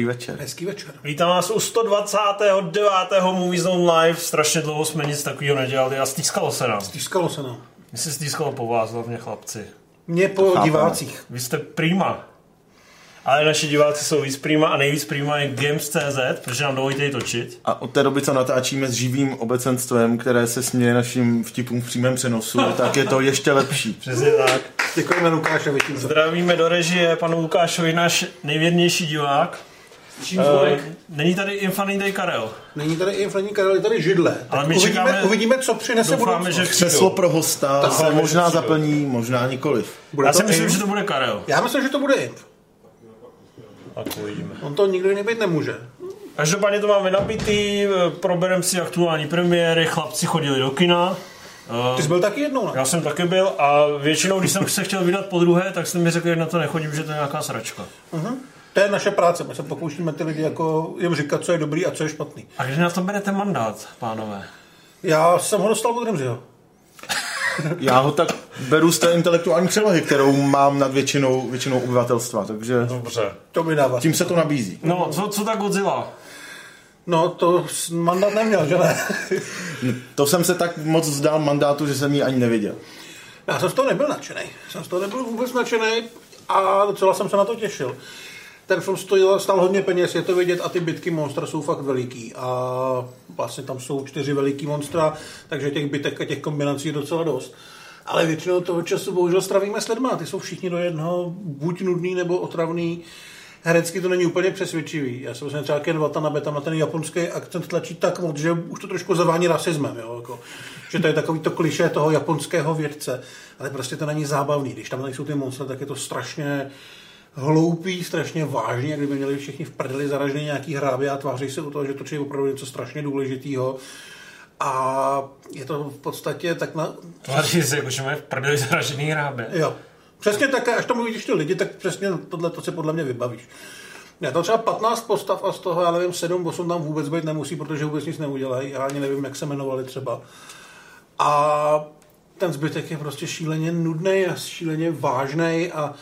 Dobrý večer. Hezký večer. Vítám vás u 129. Movie Zone Live. Strašně dlouho jsme nic takového nedělali a stýskalo se nám. Stýskalo se nám. Mně se stýskalo po vás, hlavně chlapci. Mě po chápeme. divácích. Vy jste prima. Ale naši diváci jsou víc prima a nejvíc prima je Games.cz, protože nám dovolíte ji točit. A od té doby, co natáčíme s živým obecenstvem, které se směje našim vtipům v přímém přenosu, tak je to ještě lepší. Přesně tak. Děkujeme Lukášovi. Zdravíme do režie panu Lukášovi, náš nejvěrnější divák. Uh, není tady Infaný tady Karel. Není tady inflaní Karel, je tady židle. Ale my uvidíme, čekáme- uvidíme, co přinese Doufáme, budoucnost. že Křeslo pro hosta Tak se možná přijdou. zaplní, možná nikoliv. Bude Já to si myslím, že to bude Karel. Já myslím, že to bude Inf. Tak uvidíme. On to nikdy nebýt nemůže. Každopádně to máme nabitý, probereme si aktuální premiéry, chlapci chodili do kina. Eh, Ty jsi byl taky jednou, ne? Já jsem taky byl a většinou, když jsem se chtěl vydat po druhé, tak jste mi řekli, že na to nechodím, že to je nějaká sračka. To je naše práce. My se pokoušíme ty lidi jako jim říkat, co je dobrý a co je špatný. A když na to berete mandát, pánové? Já jsem ho dostal od Remziho. Já ho tak beru z té intelektuální převahy, kterou mám nad většinou, většinou obyvatelstva, takže Dobře. To mi dává. tím se to nabízí. No, co, co ta Godzilla? No, to mandát neměl, že ne? To jsem se tak moc vzdal mandátu, že jsem ji ani neviděl. Já jsem z toho nebyl nadšený. Jsem z toho nebyl vůbec nadšený a docela jsem se na to těšil. Ten film stojil, stál hodně peněz, je to vidět a ty bitky monstra jsou fakt veliký. A vlastně tam jsou čtyři veliký monstra, takže těch bitek a těch kombinací je docela dost. Ale většinou toho času bohužel stravíme s lidma. Ty jsou všichni do jednoho buď nudný nebo otravný. Herecky to není úplně přesvědčivý. Já myslím, že třeba Ken Watanabe tam na ten japonský akcent tlačí tak moc, že už to trošku zavání rasismem. Jo? Jako, že to je takový to kliše toho japonského vědce. Ale prostě to není zábavný. Když tam nejsou ty monstra, tak je to strašně hloupý, strašně vážný, jak kdyby měli všichni v prdeli zaražený nějaký hrábě a tváří se u toho, že točí opravdu něco strašně důležitého. A je to v podstatě tak na... Tváří se, jako že mají v prdeli zražený hrábě. Jo. Přesně tak, až tam uvidíš ty lidi, tak přesně tohle to si podle mě vybavíš. Já tam třeba 15 postav a z toho, já nevím, 7, 8 tam vůbec být nemusí, protože vůbec nic neudělají. Já ani nevím, jak se jmenovali třeba. A ten zbytek je prostě šíleně nudný a šíleně vážný a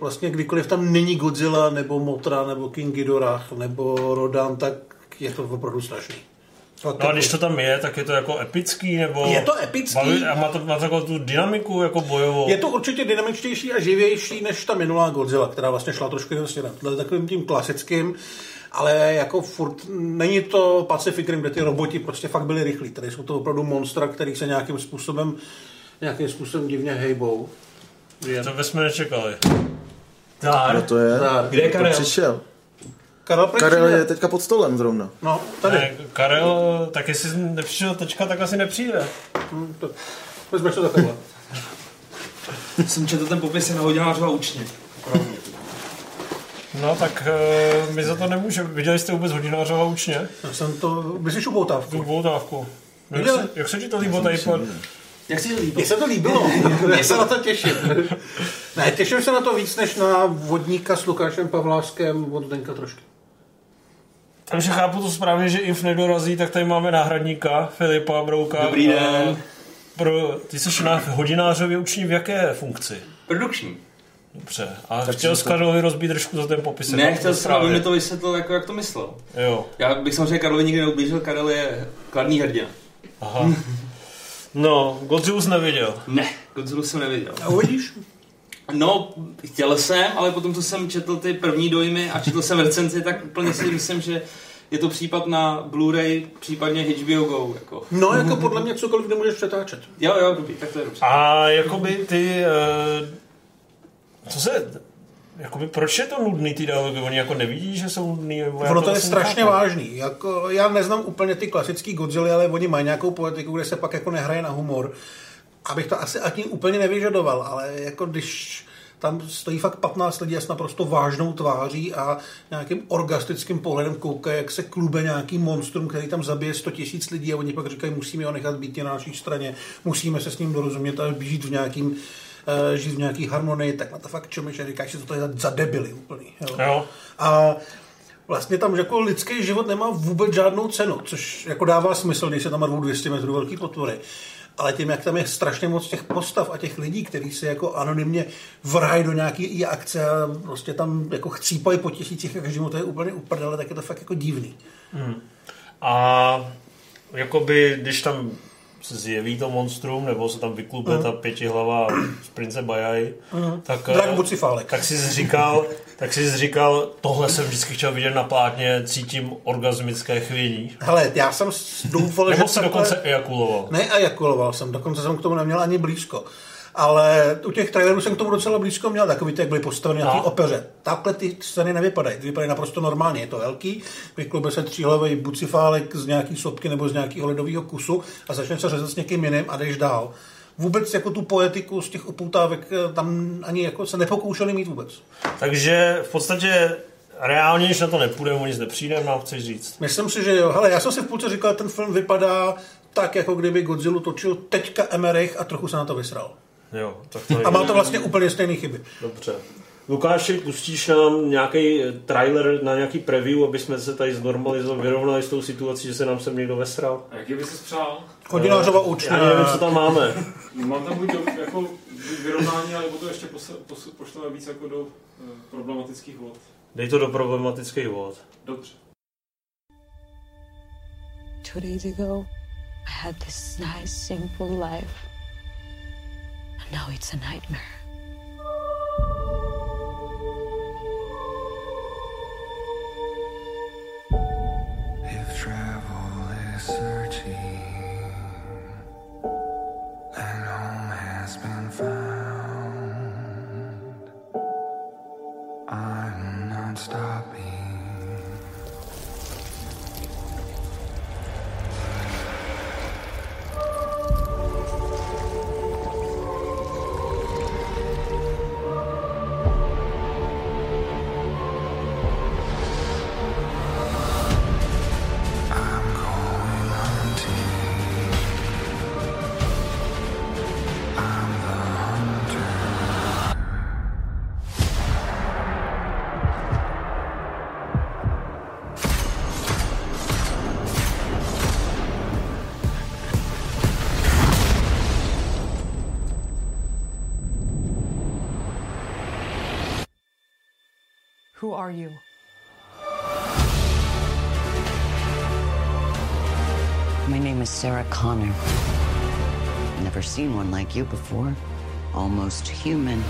vlastně kdykoliv tam není Godzilla, nebo Motra, nebo King Ghidorah, nebo Rodan, tak je to opravdu strašný. No a když to tam je, tak je to jako epický, nebo... Je to epický. Baví, a má to, má to takovou tu dynamiku jako bojovou. Je to určitě dynamičtější a živější než ta minulá Godzilla, která vlastně šla trošku jiným směrem. Takovým tím klasickým, ale jako furt není to Pacific Rim, kde ty roboti prostě fakt byli rychlí. Tady jsou to opravdu monstra, který se nějakým způsobem nějakým způsobem divně hejbou. To bychom nečekali. Dár. to je? Zdar. Kde je To Karel? přišel. Karel, Karel je teďka pod stolem zrovna. No, tady. Ne, Karel, tak jestli nepřišel teďka, tak asi nepřijde. Hm, to, vezmeš to takhle. Jsem četl ten popis, je na hodinářova učně. No tak uh, my za to nemůžeme. Viděli jste vůbec hodinářova učně? Já jsem to, myslíš upoutávku? Tu boutávku. Jak se, jak se ti to líbilo tady pod... Jak si to líbí? Mně se to líbilo, já se na to těším. Ne, těším se na to víc, než na vodníka s Lukášem Pavláskem od Zdenka trošku. Takže chápu to správně, že Inf nedorazí, tak tady máme náhradníka Filipa Brouka. Dobrý den. Pro, ty jsi na hodinářově učení v jaké funkci? Produkční. Dobře. A chtěl jsi Karlovi rozbít trošku za ten popis. Ne, chtěl jsem, aby mi to vysvětlil, jako jak to myslel. Jo. Já bych samozřejmě Karlovi nikdy neublížil, Karel je kladný hrdina. Aha. No, Godzilla jsi neviděl. Ne, Godzilla jsem neviděl. A uvidíš? No, chtěl jsem, ale potom, co jsem četl ty první dojmy a četl jsem recenzi, tak úplně si myslím, že je to případ na Blu-ray, případně HBO Go. Jako. No, jako podle mě cokoliv nemůžeš přetáčet. Jo, jo, dobrý, tak to je dobře. A jakoby ty... Uh, co se... Jakoby, proč je to nudný ty dialogy? Oni jako nevidí, že jsou nudný? Ono to je vlastně strašně nechápu. vážný. Jako, já neznám úplně ty klasický Godzilla, ale oni mají nějakou poetiku, kde se pak jako nehraje na humor. Abych to asi ani úplně nevyžadoval, ale jako když tam stojí fakt 15 lidí s naprosto vážnou tváří a nějakým orgastickým pohledem koukají, jak se klube nějaký monstrum, který tam zabije 100 tisíc lidí a oni pak říkají, musíme ho nechat být na naší straně, musíme se s ním dorozumět a žít v nějakým uh, žít v nějaký harmonii, tak na to fakt čumíš a říkáš, že to je za debily úplný. Jo. Jo. A vlastně tam jako lidský život nemá vůbec žádnou cenu, což jako dává smysl, když se tam rvou 200 metrů velký potvory. ale tím, jak tam je strašně moc těch postav a těch lidí, kteří se jako anonymně vrají do nějaký i akce a prostě tam jako chcípají po tisících a každému to je úplně uprdele, tak je to fakt jako divný. A jakoby, když tam se zjeví to monstrum, nebo se tam vyklupe ta pětihlava z prince Bajaj, tak, Drak eh, tak si říkal, tak si říkal, tohle jsem vždycky chtěl vidět na plátně, cítím orgasmické chvění. Hele, já jsem doufal, že Nebo si takhle- dokonce ejakuloval. Ne, a jakuloval jsem, dokonce jsem k tomu neměl ani blízko. Ale u těch trailerů jsem k tomu docela blízko měl, takový ty, jak byly postaveny na té No. opeře. Takhle ty scény nevypadají, ty vypadají naprosto normálně, je to velký, vyklube se tříhlavý bucifálek z nějaký sopky nebo z nějakého ledového kusu a začne se řezat s někým jiným a jdeš dál. Vůbec jako tu poetiku z těch upoutávek eh, tam ani jako se nepokoušeli mít vůbec. Takže v podstatě reálně, když na to nepůjdeme, o nic nepřijde, nám chceš říct. Myslím si, že jo. Hele, já jsem si v půlce říkal, že ten film vypadá tak, jako kdyby Godzilla točil teďka Emerich a trochu se na to vysral. Jo, tak to A má to vlastně úplně stejné chyby. Dobře. Lukáši, pustíš nám nějaký trailer na nějaký preview, aby jsme se tady znormalizovali, vyrovnali s tou situací, že se nám sem někdo vesral? A jaký by si přál? Hodinářova účna. Já nevím, co tam máme. Mám tam buď do, jako vyrovnání, ale to ještě pos, pos, pošleme víc jako do uh, problematických vod. Dej to do problematických vod. Dobře. Two days ago, I had this nice, simple life. Now it's a nightmare. If travel is searching are you? My name is Sarah Connor. Never seen one like you before. Almost human.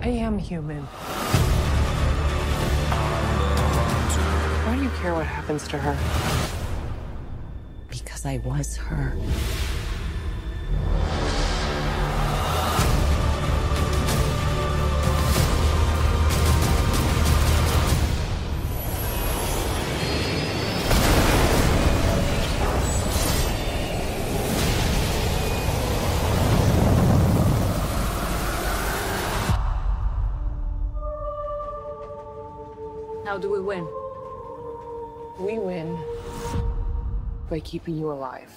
I am human. Why do you care what happens to her? Because I was her. Do we win? We win by keeping you alive.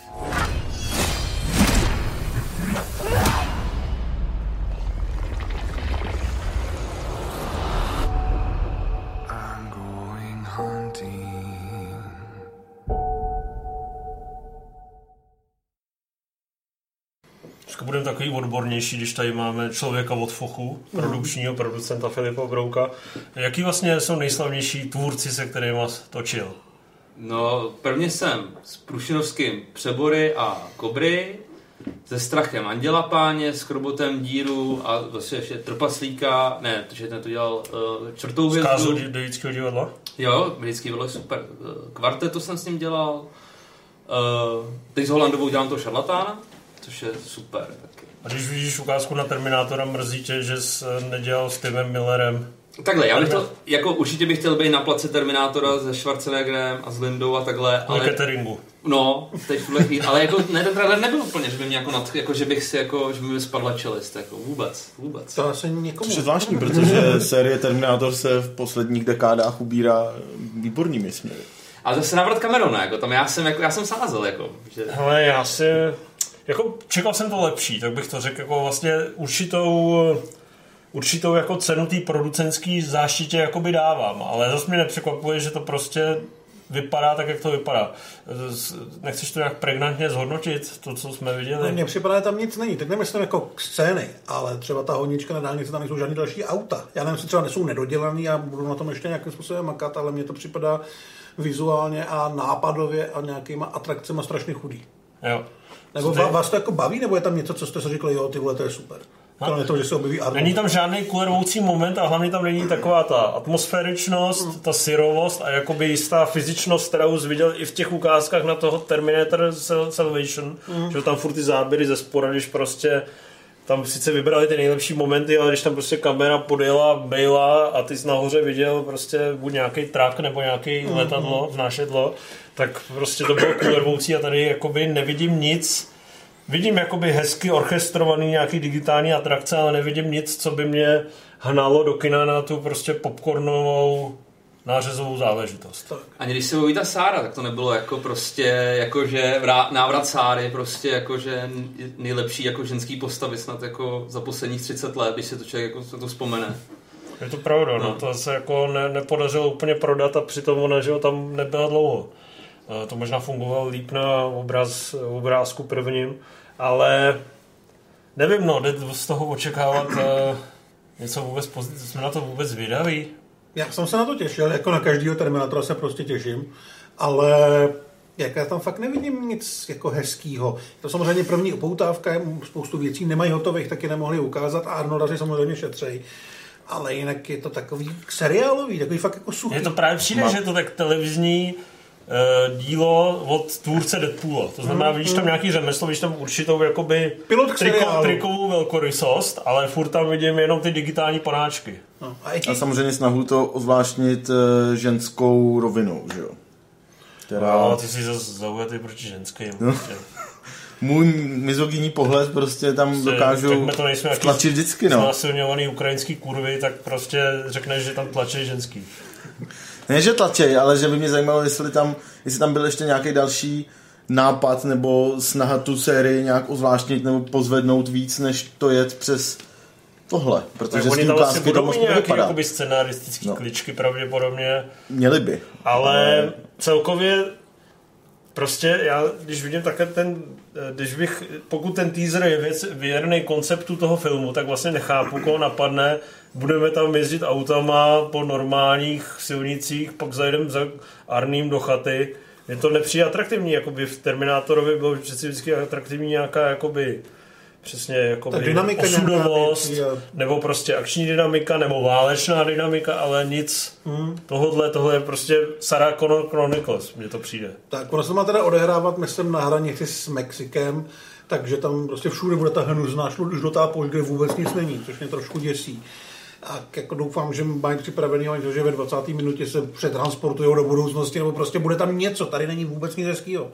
Budeme takový odbornější, když tady máme člověka od Fochu, produkčního producenta Filipa Brouka. Jaký vlastně jsou nejslavnější tvůrci, se kterými točil? No, prvně jsem s Prušinovským Přebory a Kobry, se Strachem Anděla Páně, s Krobotem Díru a vlastně ještě Trpaslíka, ne, protože ten to dělal uh, Čertou Zkázu hvězdu. Devického divadla? Jo, vždycky bylo super. Eh, Kvartetu jsem s ním dělal. Uh, teď s Holandovou dělám to šarlatána, což je super taky. A když vidíš ukázku na Terminátora, mrzí tě, že jsi eh, nedělal s Timem Millerem. Takhle, já bych to, jako určitě bych chtěl být na place Terminátora se Schwarzeneggerem a s Lindou a takhle, Ale... ale... cateringu. No, teď v tuhle chvíli, ale jako ne, ten trailer nebyl úplně, že by mě jako, nad, jako že bych si jako, že by mi spadla čelist, jako vůbec, vůbec. To asi někomu. Což je zvláštní, protože série Terminator se v posledních dekádách ubírá výbornými směry. Ale zase návrat Camerona, jako tam já jsem, jako, já jsem sázel, jako, že... Hele, já si... Jako čekal jsem to lepší, tak bych to řekl jako vlastně určitou určitou jako cenu té producentské záštitě jakoby dávám, ale zase mi nepřekvapuje, že to prostě vypadá tak, jak to vypadá. Nechceš to nějak pregnantně zhodnotit, to, co jsme viděli? No, Mně připadá, že tam nic není. Teď nemyslím jako scény, ale třeba ta honička na dálnici, tam nejsou žádný další auta. Já nevím, jestli třeba nejsou nedodělaný a budu na tom ještě nějakým způsobem makat, ale mně to připadá vizuálně a nápadově a nějakýma atrakcemi strašně chudý. Jo. Nebo va- vás to jako baví, nebo je tam něco, co jste si řekli, jo, ty vole, to je super. Kromě toho, že se objeví Arnold. Není tam žádný kulervoucí moment a hlavně tam není taková ta atmosféričnost, ta syrovost a jakoby jistá fyzičnost, kterou jsi viděl i v těch ukázkách na toho Terminator Sal- Salvation, Mm. že tam furt ty záběry ze spora, když prostě tam sice vybrali ty nejlepší momenty, ale když tam prostě kamera podjela Bejla a ty jsi nahoře viděl prostě buď nějaký trak nebo nějaký Mhm. letadlo, vznášedlo, tak prostě to bylo kulervoucí a tady jakoby nevidím nic, Vidím jakoby hezky orchestrovaný nějaký digitální atrakce, ale nevidím nic, co by mě hnalo do kina na tu prostě popcornovou nářezovou záležitost. Ani když se objeví ta Sára, tak to nebylo jako prostě, jakože návrat Sáry, prostě jakože nejlepší jako ženský postavy snad jako za posledních 30 let, když se to člověk jako se to vzpomene. Je to pravda, no. to se jako ne, nepodařilo úplně prodat a přitom ona, že jo, tam nebyla dlouho. Eh, To možná fungovalo líp na obraz, obrázku prvním, ale nevím, no, jde z toho očekávat eh, něco vůbec pozitivního. Jsme na to vůbec vydaví? Já jsem se na to těšil, jako na každýho Terminatora se prostě těším, ale jak já tam fakt nevidím nic jako hezkýho. To samozřejmě první upoutávka, spoustu věcí nemají hotových, taky nemohli ukázat a Arnoldaři samozřejmě šetřejí. Ale jinak je to takový seriálový, takový fakt jako suchý. Je to právě přijde, že je to tak televizní dílo od tvůrce Deadpoola. To znamená, Mhm. vidíš tam nějaký řemeslo, vidíš tam určitou jakoby Pilot seriálu. trikovou velkorysost, ale furt tam vidím jenom ty digitální panáčky. No, a, A samozřejmě snahu to ozvláštnit eh, ženskou rovinou, že jo? Která... No, ty jsi zase zaujatý proti ženským. No. Můj mizogyní pohled prostě tam Prostě, dokážu to nejsme jaký tlačit vždycky, no. Znásilňovaný ukrajinský kurvy, tak prostě řekneš, že tam tlačí ženský. Ne, že tlačej, ale že by mě zajímalo, jestli tam, jestli tam byl ještě nějaký další nápad nebo snaha tu sérii nějak ozvláštnit nebo pozvednout víc, než to jet přes tohle. Protože Tak oni tam asi ukázky to budou moc mít nějaký nevypadá. jakoby scenaristický No. no. kličky pravděpodobně. Měli by. Ale celkově prostě já, když vidím také ten, když bych, pokud ten teaser je věc, věrný konceptu toho filmu, tak vlastně nechápu, koho napadne, budeme tam jezdit autama po normálních silnicích, pak zajdeme za Arným do chaty. Je to nepřijde atraktivní, jakoby v Terminátorovi bylo přeci vždycky atraktivní nějaká jakoby přesně dynamika osudovost, nějaká nebo prostě akční dynamika, nebo válečná dynamika, ale nic Hmm. tohodle, tohle je prostě Sarah Connor Chronicles, mně to přijde. Tak ono se má teda odehrávat, myslím, na hranici s Mexikem, takže tam prostě všude bude ta hnusná žlutá poušť, kde vůbec nic není, což mě trošku děsí. A jako doufám, že mají připravený že ve 20. minutě se přetransportují do budoucnosti, nebo prostě bude tam něco, tady není vůbec nic hezkýho.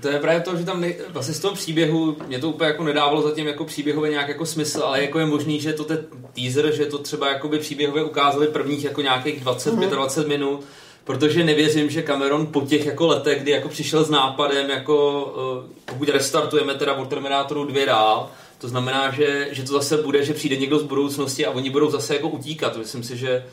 To je právě to, že tam ne, vlastně z toho příběhu, mě to úplně jako nedávalo zatím jako příběhově nějak jako smysl, ale jako je možný, že to ten teaser, že to třeba jakoby příběhově ukázali prvních jako nějakých 20-25 minut, protože nevěřím, že Cameron po těch jako letech, kdy jako přišel s nápadem, jako eh, pokud restartujeme teda od Terminátoru 2 dál, to znamená, že, že to zase bude, že přijde někdo z budoucnosti a oni budou zase jako utíkat. Myslím si, že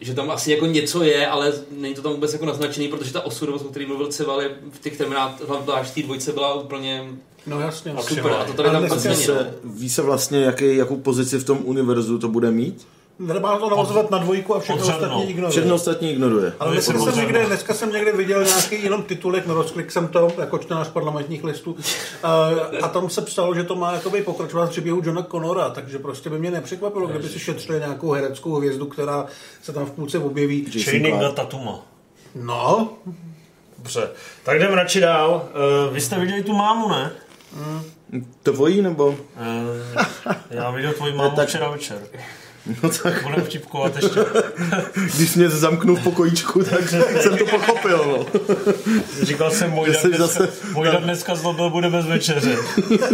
že tam asi jako něco je, ale není to tam vůbec jako naznačený, protože ta osudovost, o který mluvil Ceval, v těch Terminát, zvlášť v té dvojce byla úplně No jasně. super. A to tady tam vůbec není. Se, no. ví se vlastně, jaký, jakou pozici v tom univerzu to bude mít? Nemá to navazovat na dvojku a všechno ostatní ignoruje. Všechno ostatní ignoruje. Ale dneska jsem, někde, dneska jsem někde viděl nějaký jenom titulek, no rozklik jsem to, jako čtenář parlamentních listů, a, a tam se psalo, že to má jakoby pokračovat v příběhu Johna Connora, takže prostě by mě nepřekvapilo, kdyby si šetřili nějakou hereckou hvězdu, která se tam v půlce objeví. Shining na Tatuma. No, Dobře, tak jdeme radši dál. Uh, vy jste viděli tu mámu, ne? Tvojí nebo? Uh, já viděl tvoji mámu tak- včera večer. No tak, Budeme vtipkovat ještě. když mě zamknu v pokojíčku, tak jsem to pochopil. No. Říkal jsem, jsi dneska, zase- Mojda dneska zlobil, bude bez večeře.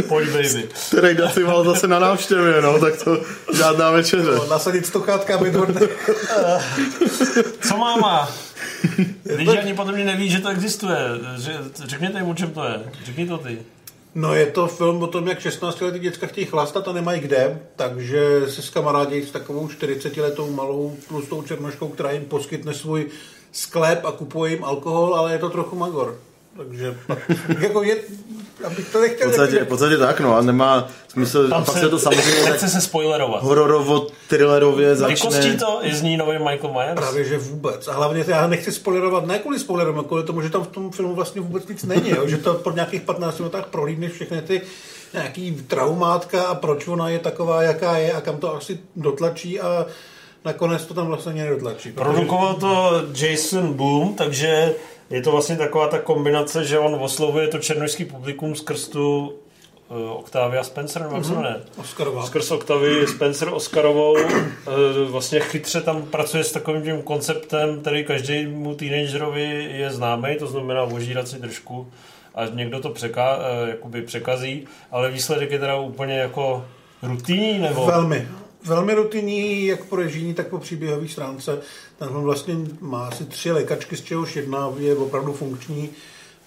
Pojď, baby. Který si mal zase na návštěvě, no, tak to žádná večeře. nasadit stochátka, aby to... Co máma? Lidi ani podle mě neví, že to existuje. Že, řekněte jim, o čem to je. Řekni to ty. No je to film o tom, jak 16 letý děcka chtějí chlastat a nemají kde, takže se s kamarádi s takovou 40 letou malou tlustou černoškou, která jim poskytne svůj sklep a kupuje jim alkohol, ale je to trochu magor. Takže jako je, abych to V nechtěl podstatě, v podstatě tak, no a nemá smysl, Tam pak se, se to samozřejmě nechce tak se spoilerovat. hororovo, thrillerově Vykostí začne. to? Je z ní nový Michael Myers? Právě, že vůbec. A hlavně to já nechci spoilerovat, ne kvůli spoilerům, ale kvůli tomu, že tam v tom filmu vlastně vůbec nic není. Jo? Že to po nějakých 15 minutách prohlídneš všechny ty nějaký traumátka a proč ona je taková, jaká je a kam to asi dotlačí a nakonec to tam vlastně nedotlačí. protože- Produkoval to Jason Blum, takže je to vlastně taková ta kombinace, že on oslovuje to černožský publikum skrz tu uh, Octavia Spencer, nebo se jmenuje? Oscarová. Skrz Octavii Spencer Oscarovou uh, vlastně chytře tam pracuje s takovým tím konceptem, který každému teenagerovi je známý, to znamená ožírat si držku a někdo to překá, uh, jakoby překazí, ale výsledek je teda úplně jako rutinní, nebo... Velmi. Velmi rutinní, jak po režijní, tak po příběhové stránce. Ten vlastně má asi tři lékačky, z čehož jedna je opravdu funkční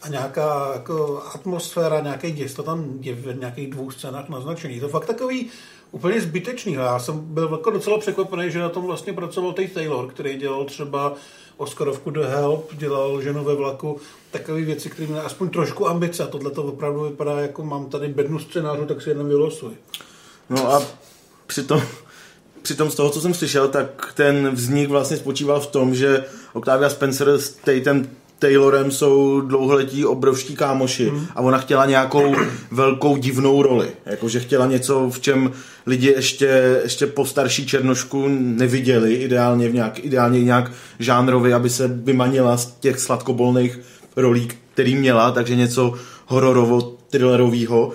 a nějaká jako atmosféra, nějaký děs, to tam je v nějakých dvou scénách naznačený. Je to fakt takový úplně zbytečný. Já jsem byl jako docela překvapený, že na tom vlastně pracoval Tate Taylor, který dělal třeba Oscarovku The Help, dělal Ženu ve vlaku, takové věci, které měly aspoň trošku ambice a tohle to opravdu vypadá jako mám tady bednu scénářů, tak si jeden vylosuj. No a přitom, přitom z toho, co jsem slyšel, tak ten vznik vlastně spočíval v tom, že Octavia Spencer s Tatem Taylorem jsou dlouholetí obrovští kámoši Mhm. a ona chtěla nějakou velkou divnou roli. Jakože chtěla něco, v čem lidi ještě, ještě po starší černošku neviděli, ideálně, v nějak, ideálně nějak žánrově, aby se vymanila z těch sladkobolných rolí, který měla, takže něco hororovo, thrillerového.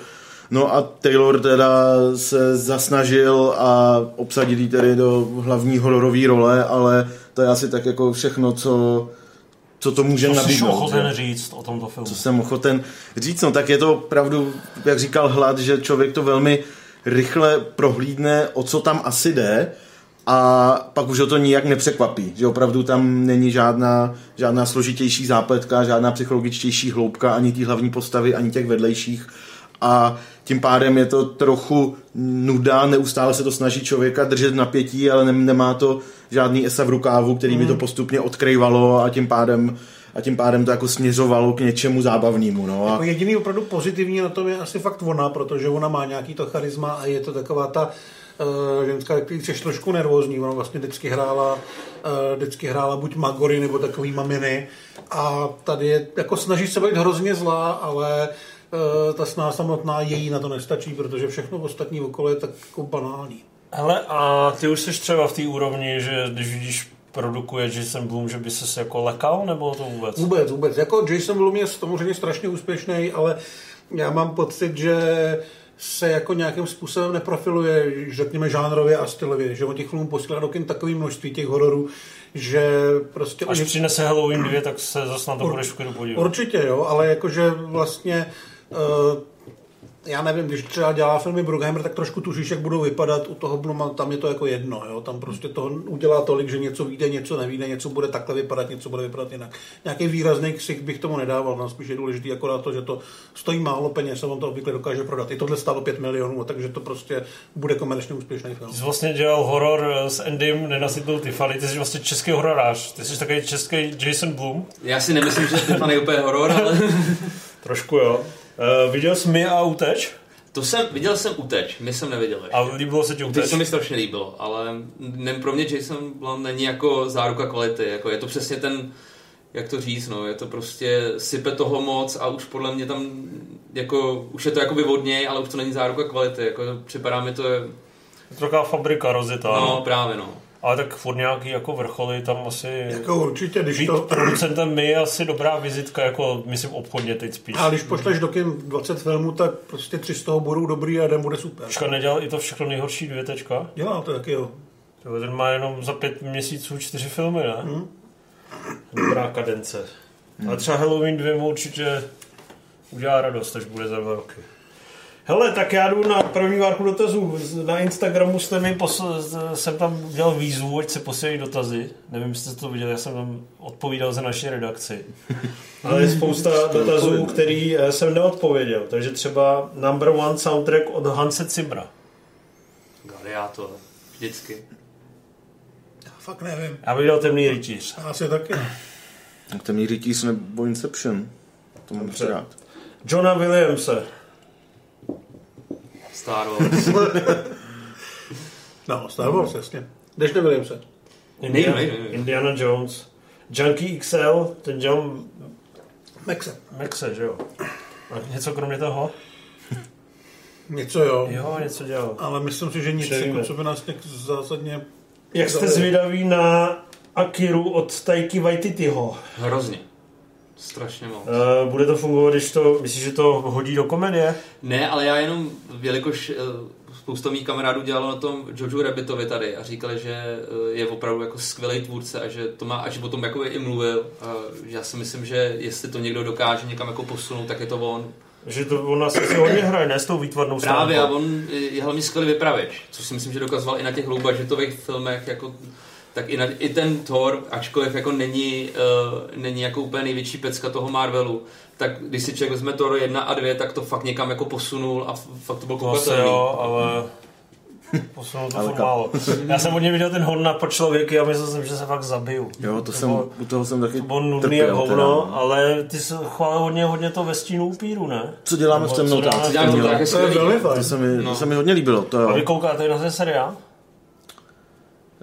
No a Taylor teda se zasnažil a obsadil ji tedy do hlavní hororové role, ale to je asi tak jako všechno, co, co to může Co nabídnout. ochoten že? říct o tomto filmu? Co jsem ochoten říct, no tak je to opravdu, jak říkal Hlad, že člověk to velmi rychle prohlídne, o co tam asi jde a pak už ho to nijak nepřekvapí, že opravdu tam není žádná, žádná složitější zápletka, žádná psychologičtější hloubka ani té hlavní postavy, ani těch vedlejších a tím pádem je to trochu nuda, neustále se to snaží člověka držet napětí, ale nem- nemá to žádný esa v rukávu, který by to postupně odkrývalo a tím pádem a tím pádem to jako směřovalo k něčemu zábavnému. No. A Jako jediný opravdu pozitivní na tom je asi fakt ona, protože ona má nějaký to charisma a je to taková ta uh, ženská, který jsi trošku nervózní. Ona vlastně vždycky hrála, uh, vždycky hrála buď Magory nebo takový maminy. A tady je, jako snaží se být hrozně zlá, ale uh, ta snaha samotná její na to nestačí, protože všechno ostatní okolo je tak jako banální. Hele, a ty už jsi třeba v té úrovni, že když vidíš produkuje Jason Blum, že by se jako lekal, nebo to vůbec? Vůbec, vůbec. Jako Jason Blum je samozřejmě strašně úspěšný, ale já mám pocit, že se jako nějakým způsobem neprofiluje, řekněme, žánrově a stylově, že on těch filmů posílá do kin takový množství těch hororů, že prostě... Až oni- přinese Halloween 2, tak se zase na to budeš v klidu podívat. Určitě, jo, ale jakože vlastně já nevím, když třeba dělá filmy Bruckheimer, tak trošku tušíš, jak budou vypadat u toho Bluma, tam je to jako jedno, jo, tam prostě to udělá tolik, že něco vyjde, něco nevíde, něco bude takhle vypadat, něco bude vypadat jinak. Nějaký výrazný ksich bych tomu nedával, no, spíš je důležitý akorát to, že to stojí málo peněz a on to obvykle dokáže prodat. I tohle stálo 5 milionů, takže to prostě bude komerčně úspěšný film. Ty jsi vlastně dělal horor s Endym Nenasytnou Tiffany, ty jsi vlastně český hororář, ty jsi takový český Jason Blum. Já si nemyslím, že Tiffany je úplně horor, ale Trošku jo. Uh, viděl jsi mi a uteč? to jsem, viděl jsem Uteč, my jsem neviděl. ještě. A líbilo se ti Uteč uteč? se mi strašně líbilo, ale ne, pro mě Jason Blum není jako záruka kvality, jako je to přesně ten, jak to říct, no, je to prostě sype toho moc a už podle mě tam, jako, už je to jako od něj, ale už to není záruka kvality, jako připadá mi to, je, Je to taková fabrika rozjetá. no, právě no. Ale tak furt nějaký jako vrcholy tam asi... Jako určitě, když Být to... producentem my je asi dobrá vizitka, jako myslím obchodně teď spíš. A když pošleš do kin 20 filmů, tak prostě tři z toho budou dobrý a jeden bude super. Počka, nedělal i to všechno nejhorší dvě tečka? Dělá to taky, jo. Jo, Ten má jenom za pět měsíců čtyři filmy, ne? Hmm. Dobrá kadence. Ale třeba Halloween 2 mu určitě udělá radost, až bude za dva roky. Hele, tak já jdu na první várku dotazů. Na Instagramu jste mi posl- jsem tam udělal výzvu, ať se posílají dotazy. Nevím, jestli jste to viděli, já jsem tam odpovídal za naši redakci. Ale je spousta dotazů, který eh, jsem neodpověděl. Takže třeba number one soundtrack od Hanse Zimra. Gladiátor. Vždycky. Fakt nevím. Já bych dal Temný rytíř. Asi taky. Tak Temný rytíř nebo Inception. To mám rád. Johna Williamse. Star Wars. No, Star Wars, jasně. Jdeš nevěděl se. Indiana. Indiana Jones. Junkie XL, ten John Mexe. Maxe, že jo? A něco kromě toho? Něco jo. Jo, něco dělal. Ale myslím si, že nic, jako, co by nás nějak zásadně... Jak jste zvědaví na Akiru od Taiki Waititiho? Hrozně. Strašně moc. Uh, bude to fungovat, když to, myslíš, že to hodí do komedie? Ne, ale já jenom, jelikož eh, spousta mých kamarádů dělalo na tom Jojo Rabbitovi tady a říkali, že eh, je opravdu jako skvělý tvůrce a že to má, a že o tom jako i mluvil. A že já si myslím, že jestli to někdo dokáže někam jako posunout, tak je to on. Že to on nás asi hodně hraje, ne s tou výtvarnou Právě a stránkou. on je hlavně skvělý vypravěč, což si myslím, že dokazoval i na těch low budgetových filmech, jako tak i, na, i ten Thor, ačkoliv jako není, uh, není jako úplně největší pecka toho Marvelu, tak když si člověk vezme Thor 1 a 2, tak to fakt někam jako posunul a fakt to bylo To koukatelný. jo, ale posunul to furt kam? málo. Já jsem od něj viděl ten hon na po člověky a myslel jsem, že se fakt zabiju. Jo, to, To jsem, bylo- u toho jsem taky To bylo nudný trpěl, jak hovno, teda. ale ty jsi chválil hodně, hodně to ve stínu upíru, ne? Co děláme v Nebo temnotách? co to To fajn. To se mi, No. to se mi hodně líbilo. To, A vy jo. koukáte na ten seriál?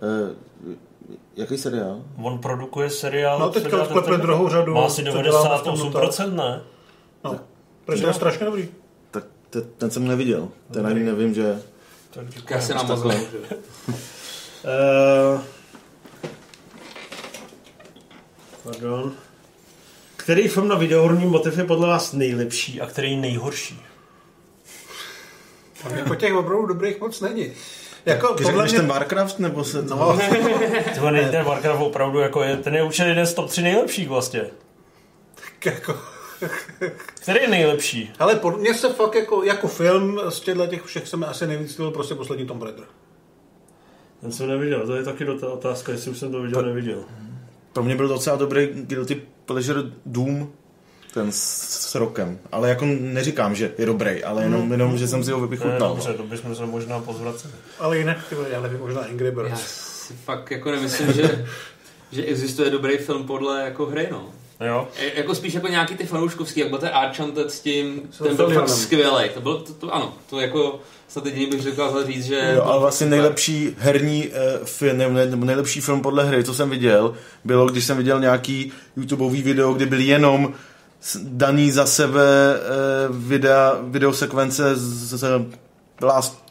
Eh, jaký seriál? On produkuje seriál. No, teďka seriál už klepne ten- druhou řadu, Má asi co děláme v 98%, ne? No, protože to je strašně dobrý. Tak te, ten jsem neviděl. Ten ani nevím, že... Tak Já se že? Uh, pardon. Který film na videohrní motiv je podle vás nejlepší a který nejhorší? Tam jako těch opravdu dobrých moc není. Jako, Ty podle mě... ten Warcraft, nebo se to... No, není ten Warcraft opravdu jako je, ten je určitě jeden z top 3 nejlepších vlastně. jako... Který je nejlepší? Ale pod mě se fakt jako, jako film z těchto těch všech se mi asi nejvíc líbil prostě poslední Tomb Raider. Ten jsem neviděl, to je taky otázka, jestli už jsem to viděl, neviděl. Pro mě byl docela dobrý Guilty Pleasure Doom, ten s, s rokem. Ale jako neříkám, že je dobrý, ale jenom, jenom že jsem si ho Ne, vychutnal. dobře, to bychom se možná pozvraceli. Ale jinak, ty já nevím, možná Angry Já Birds. si fakt jako nemyslím, že, že existuje dobrý film podle jako hry, no. Jo? E- Jako spíš jako nějaký ty fanouškovský, jak byl ten Archanted s tím, S ten byl fakt Fellionem. skvělý. To bylo, to, to, ano, to jako snad jediný bych dokázal říct, že... Jo, ale vlastně nejlepší herní uh, film, ne, nebo nejlepší film podle hry, co jsem viděl, bylo, když jsem viděl nějaký YouTubeový video, kdy byl jenom daný za sebe uh, videa, videosekvence z, z Last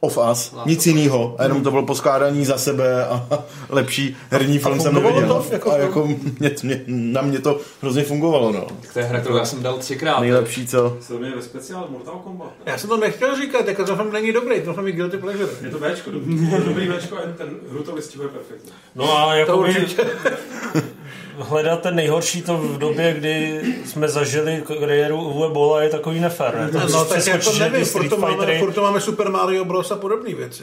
of Us, Last nic of Us. jiného, a jenom to bylo poskládání za sebe a lepší herní film jsem neviděl. to jako a jako mě, mě, na mě to hrozně fungovalo, no. To je hra, kterou já jsem dal třikrát. Nejlepší, co... Se to jmenuje ve speciálu Mortal Kombat. ne? Já jsem to nechtěl říkat, jako to film není dobrý, to film je Guilty Pleasure. Je to Bčko, dobrý, je to dobrý Bčko a jen ten hru to vystihuje perfektně. No a jako To by určitě. hledat ten nejhorší to v době, kdy jsme zažili kariéru Uwe Bola je takový nefér, ne? To No tak přeskočíš, jako že nevím, furt to, máme, furt to máme Super Mario Bros. a podobné věci.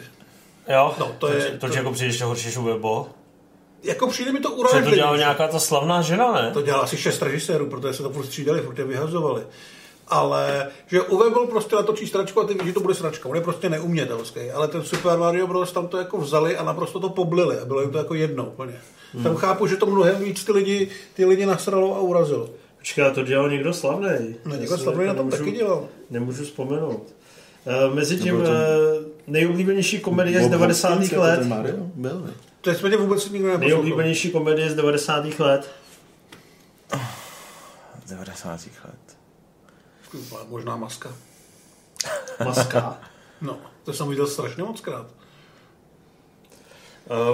jo? No, to je- To, to- jako přijdeš to horší Uwe Boll. Jako přijde mi to Co to dělala nějaká ta slavná žena, ne? To dělal asi šest režisérů, protože se to furt střídali, furt je vyhazovali. Ale že Uwe byl prostě natočí stračku a ty víš, že to bude sračka. On je prostě neumětelský. Ale ten Super Mario Bros. tam to jako vzali a naprosto to poblili. A bylo jim to jako jedno úplně. Hmm. Tam chápu, že to mnohem víc ty lidi, ty lidi nasralo a urazilo. Počkej, a to dělal někdo slavný. No, někdo slavný na tom taky dělal. Nemůžu vzpomenout. Uh, mezi tím uh, nejoblíbenější komedie z 90. Hopkins, jako let. Mario? Byl, ne? To je smětě vůbec nikdo neposlouchal. Nejoblíbenější komedie z 90. let. Z 90. let. Kurva, Možná maska. Maska. No, to jsem viděl strašně moc krát.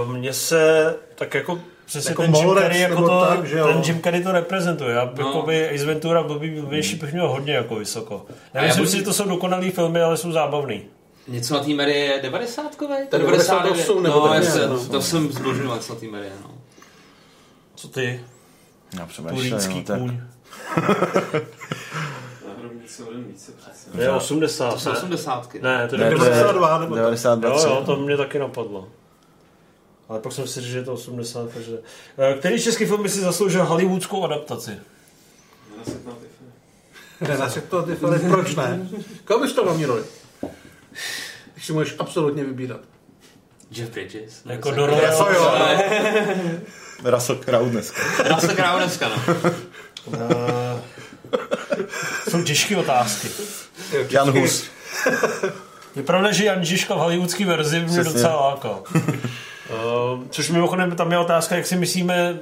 Uh, Mně se tak jako přesně Jako ten Jim Carrey, jako to, tak, že ten Jim Carrey to reprezentuje. Já No. jako by Ace Ventura byl by blbější bych měl hodně jako vysoko. Já myslím si, že to jsou dokonalý filmy, ale jsou zábavný. Něco na té Mary je 90 kovej? To je 98 nebo no, no. to jsem zbožňoval na té Mary, no. Co ty? Já přemýšlím, no, tak rovněž více, přece. Je 80, To jsou ne? 80. Ne, to je Ne, to je 92 nebo tak. 92, Jo, jo, to mě taky napadlo. Ale pak jsem si říkal, že je to 80, takže... Eh, Který český film by si zasloužil hollywoodskou adaptaci? Tiffany. Nenašel to ty filmy, proč ne? Koho bys to hlavní roli? Když si můžeš absolutně vybírat. Jeff Bridges. Jako do role... Jo, jo. Russell Crowe dneska. Russell Crowe dneska, no. Jsou těžké otázky. Jan Hus. Je pravda, že Jan Žižka v hollywoodské verzi mě Přesně. docela lákal. Uh, což mimochodem tam je otázka, jak si myslíme,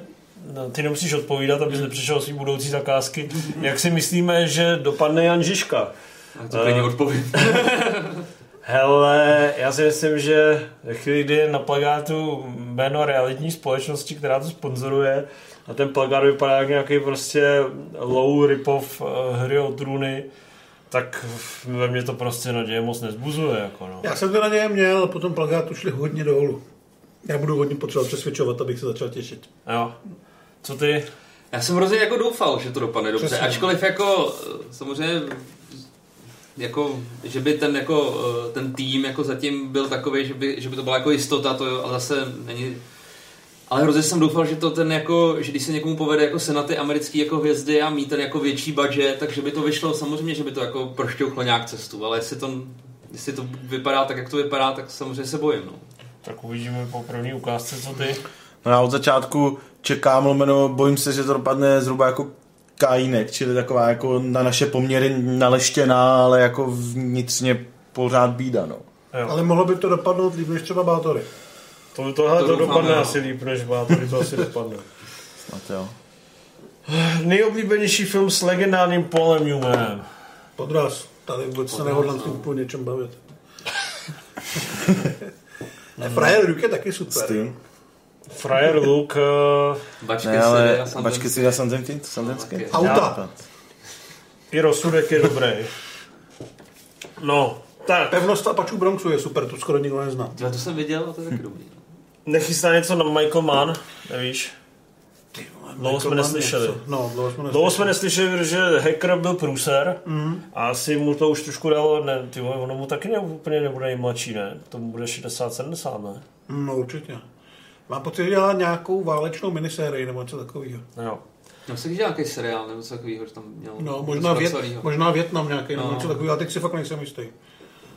no, ty nemusíš odpovídat, abys nepřišel svý budoucí zakázky, jak si myslíme, že dopadne Jan Žižka? A to klidně odpovím. Hele, já si myslím, že ve chvíli, kdy je na plagátu jméno realitní společnosti, která to sponzoruje, a ten plagát vypadá jak nějaký prostě low rip-off uh, hry o trůny, tak ve mně to prostě naděje moc nezbuzuje. Jako no. Já jsem to na něj měl, potom plagátu šli hodně dolů. Já budu hodně potřebovat přesvědčovat, abych se začal těšit. Jo. Co ty? Já jsem hrozně jako doufal, že to dopadne dobře. Přesně. Ačkoliv jako eh, samozřejmě jako, že by ten, jako, eh, ten tým jako zatím byl takový, že by, že by to byla jako jistota, to jo, ale zase není... Ale hrozně jsem doufal, že to ten jako, že když se někomu povede jako se na ty americké jako hvězdy a mít ten jako větší budget, takže by to vyšlo samozřejmě, že by to jako prošťouchlo nějak cestu, ale jestli to, jestli to vypadá tak, jak to vypadá, tak samozřejmě se bojím. No. Tak uvidíme po první ukázce, co ty. No já od začátku čekám, lomeno, bojím se, že to dopadne zhruba jako Kajínek, čili taková jako na naše poměry naleštěná, ale jako vnitřně pořád bída, no. Jo. Ale mohlo by to dopadnout líp než třeba Bátory. To, tohle to, To to dopadne jo. asi líp, než Bátory to asi dopadne. Snad jo. Nejoblíbenější film s legendárním Paulem Newmanem. Podraz. Tady vůbec se nehodlám s tím o něčem bavit. ne, Frajer Luke je taky super. S tím. Friar Luke, uh, Bačky Ne, si ale a Sundance. bačky si Sandenky? Sandensky? taky. Auta. i rozsudek je dobrý. No, tak, Pevnost Apačů Bronxu je super, to skoro nikdo nezná. Já to jsem viděl a to je taky dobrý. no. nechystá něco na Michael Mann, nevíš? Dlouho jsme neslyšeli. No, dlouho jsme Dlouho jsme neslyšeli. neslyšeli, že hacker byl průser mm. a asi mu to už trošku dalo, ne, ty vole, ono mu taky ne, úplně nebude nejmladší, ne? To mu bude 60-70, ne? No, určitě. Mám pocit, že dělá nějakou válečnou minisérii nebo něco takového. Jo. No se nějaký seriál nebo něco takového, že tam měl No, možná, vět, možná Větnam nějaký nebo No. něco takového, ale teď si fakt nejsem jistý.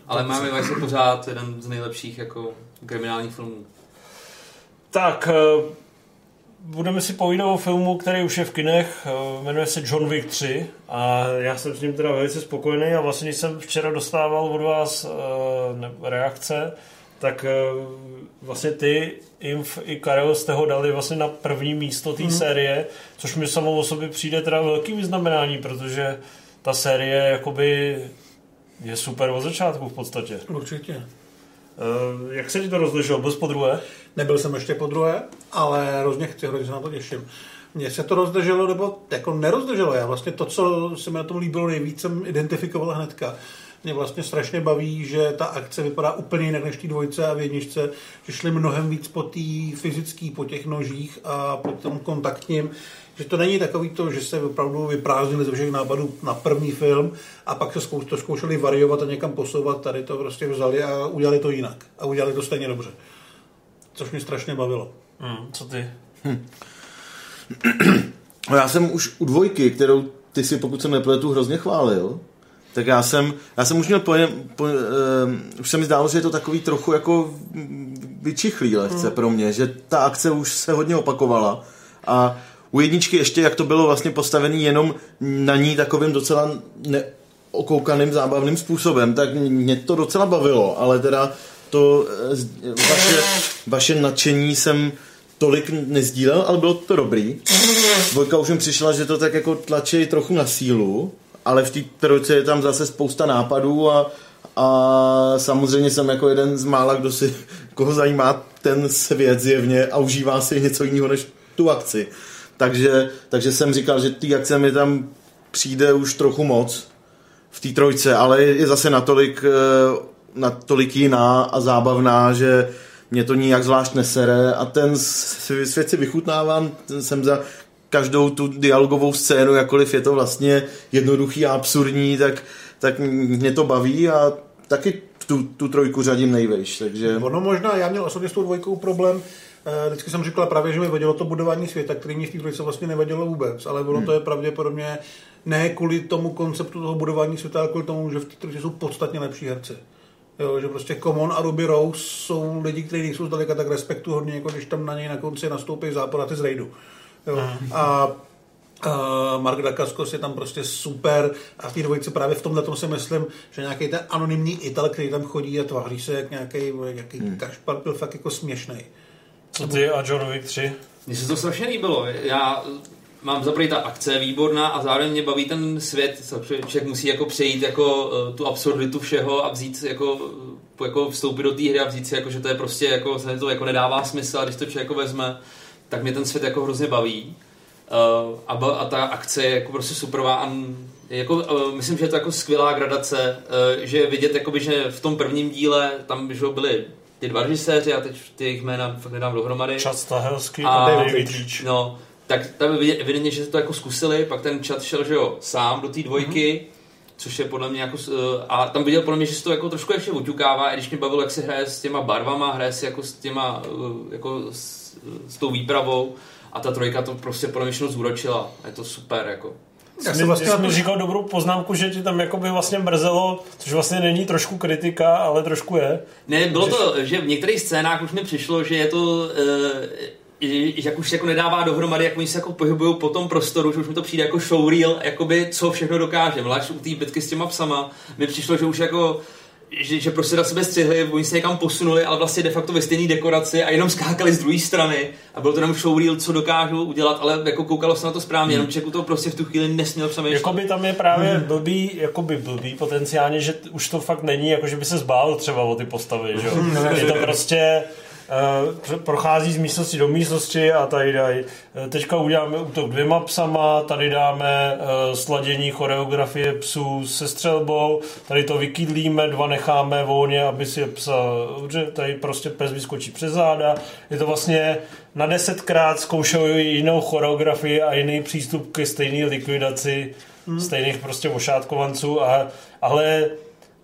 Ale máme je pořád jeden z nejlepších jako kriminálních filmů. Tak, eh, budeme si povídat o filmu, který už je v kinech, eh, jmenuje se John Wick 3 a já jsem s ním teda velice spokojený a vlastně když jsem včera dostával od vás eh, reakce, tak vlastně ty, Inf i Karel jste ho dali vlastně na první místo té série, což mi samo o sobě přijde teda velký vyznamenání, protože ta série jakoby je super od začátku v podstatě. Určitě. Eh, Jak se ti to rozlišilo? Byl jsi po druhé? Nebyl jsem ještě po druhé, ale hrozně chci, hrozně se na to těším. Mně se to rozdrželo, nebo jako nerozdrželo. Já vlastně to, co se mi na tom líbilo nejvíc, jsem identifikoval hnedka. Mě vlastně strašně baví, že ta akce vypadá úplně jinak než té dvojce a v jedničce, že šli mnohem víc po té fyzické, po těch nožích a po tom kontaktním, že to není takový to, že se opravdu vyprázdnili ze všech nápadů na první film a pak se to zkoušeli variovat a někam posouvat, tady to prostě vzali a udělali to jinak. A udělali to stejně dobře. Což mě strašně bavilo. Hmm, co ty? No já jsem už u dvojky, kterou ty si, pokud se nepletu, hrozně chválil, tak já jsem, já jsem už měl po, po, uh, už se mi zdálo, že je to takový trochu jako vyčichlý lehce Hmm. pro mě, že ta akce už se hodně opakovala a u jedničky ještě, jak to bylo vlastně postavené jenom na ní takovým docela neokoukaným zábavným způsobem, tak mě to docela bavilo, ale teda to eh, vaše, vaše nadšení jsem tolik nezdílel, ale bylo to dobrý. Dvojka už mi přišla, že to tak jako tlačí trochu na sílu, ale v té trojce je tam zase spousta nápadů a, a samozřejmě jsem jako jeden z mála, kdo si, koho zajímá ten svět zjevně a užívá si něco jiného než tu akci. Takže, takže jsem říkal, že ty akce mi tam přijde už trochu moc v té trojce, ale je zase natolik, eh, natolik jiná a zábavná, že mě to nijak zvlášť nesere a ten svět si vychutnávám, jsem za každou tu dialogovou scénu, jakkoliv je to vlastně jednoduchý a absurdní, tak, tak mě to baví a taky tu, tu trojku řadím nejvejš, takže... Ono možná, já měl osobně s tou dvojkou problém, eh, Vždycky jsem říkal právě, že mi vadilo to budování světa, který mě v té trojce vlastně nevadilo vůbec, ale ono to je pravděpodobně ne kvůli tomu konceptu toho budování světa, ale kvůli tomu, že v té trojce jsou podstatně lepší herci. Jo, že prostě Common a Ruby Rose jsou lidi, kteří nejsou zdaleka tak respektuhodní, jako když tam na něj na konci nastoupí záporaty z rejdu. Jo. A Uh, Mark Dacascos je tam prostě super a v té dvojice právě v tomhle tom si myslím, že nějaký ten anonymní Ital, který tam chodí a tváří se jak nějaký, nějaký hmm. kašpar, byl fakt jako směšný. Co ty a John Wick 3? Mně se to strašně líbilo. Já mám za ta akce výborná a zároveň mě baví ten svět, co člověk musí jako přejít jako eh, tu absurditu všeho a vzít jako, eh, jako vstoupit do té hry a vzít si jako, že to je prostě jako, se to jako nedává smysl a když to člověk jako vezme, tak mě ten svět jako hrozně baví. Uh, a, ba- a ta akce je jako prostě superová a jako, uh, myslím, že je to jako skvělá gradace, uh, že vidět, jakoby, že v tom prvním díle tam že byli ty dva režiséři a teď ty jejich jména fakt nedám dohromady. Chad Stahelski A- a David. No, tak tam je vidět evidentně, že to jako zkusili, pak ten chat šel, že jo, sám do té dvojky, mm-hmm. což je podle mě jako, a tam viděl podle mě, že se to jako trošku ještě oťukává, i když mě bavilo, jak se hraje s těma barvama, hraje si jako s těma, jako s, s tou výpravou a ta trojka to prostě podle mě zúročila, je to super, jako. Já Jsi jsem vlastně jsi říkal dobrou poznámku, že ti tam jakoby vlastně mrzelo, což vlastně není trošku kritika, ale trošku je. Ne, bylo to, že v některých scénách už mi přišlo, že je to, uh, jak už se jako nedává dohromady, jak oni se jako pohybují po tom prostoru, že už mi to přijde jako showreel, jakoby co všechno dokáže. Zvlášť u té bitky s těma psama mi přišlo, že už jako že, že prostě na sebe střihli, oni se někam posunuli, ale vlastně de facto ve stejné dekoraci a jenom skákali z druhé strany a byl to jenom showreel, co dokážou udělat, ale jako koukalo se na to správně, jenom člověk u toho prostě v tu chvíli nesměl přemýšlet. Jakoby tam je právě blbý, jakoby blbý potenciálně, že už to fakt není, jako že by se zbál třeba o ty postavy, že jo. Je to prostě prochází z místnosti do místnosti a tady dají. eh, Teďka uděláme útok dvěma psama, tady dáme uh, sladění choreografie psů se střelbou, tady to vykydlíme, dva necháme volně, aby si psa, že tady prostě pes vyskočí přes záda. Je to vlastně na desetkrát zkoušeli jinou choreografii a jiný přístup ke stejné likvidaci hmm. stejných prostě ošátkovanců, a, ale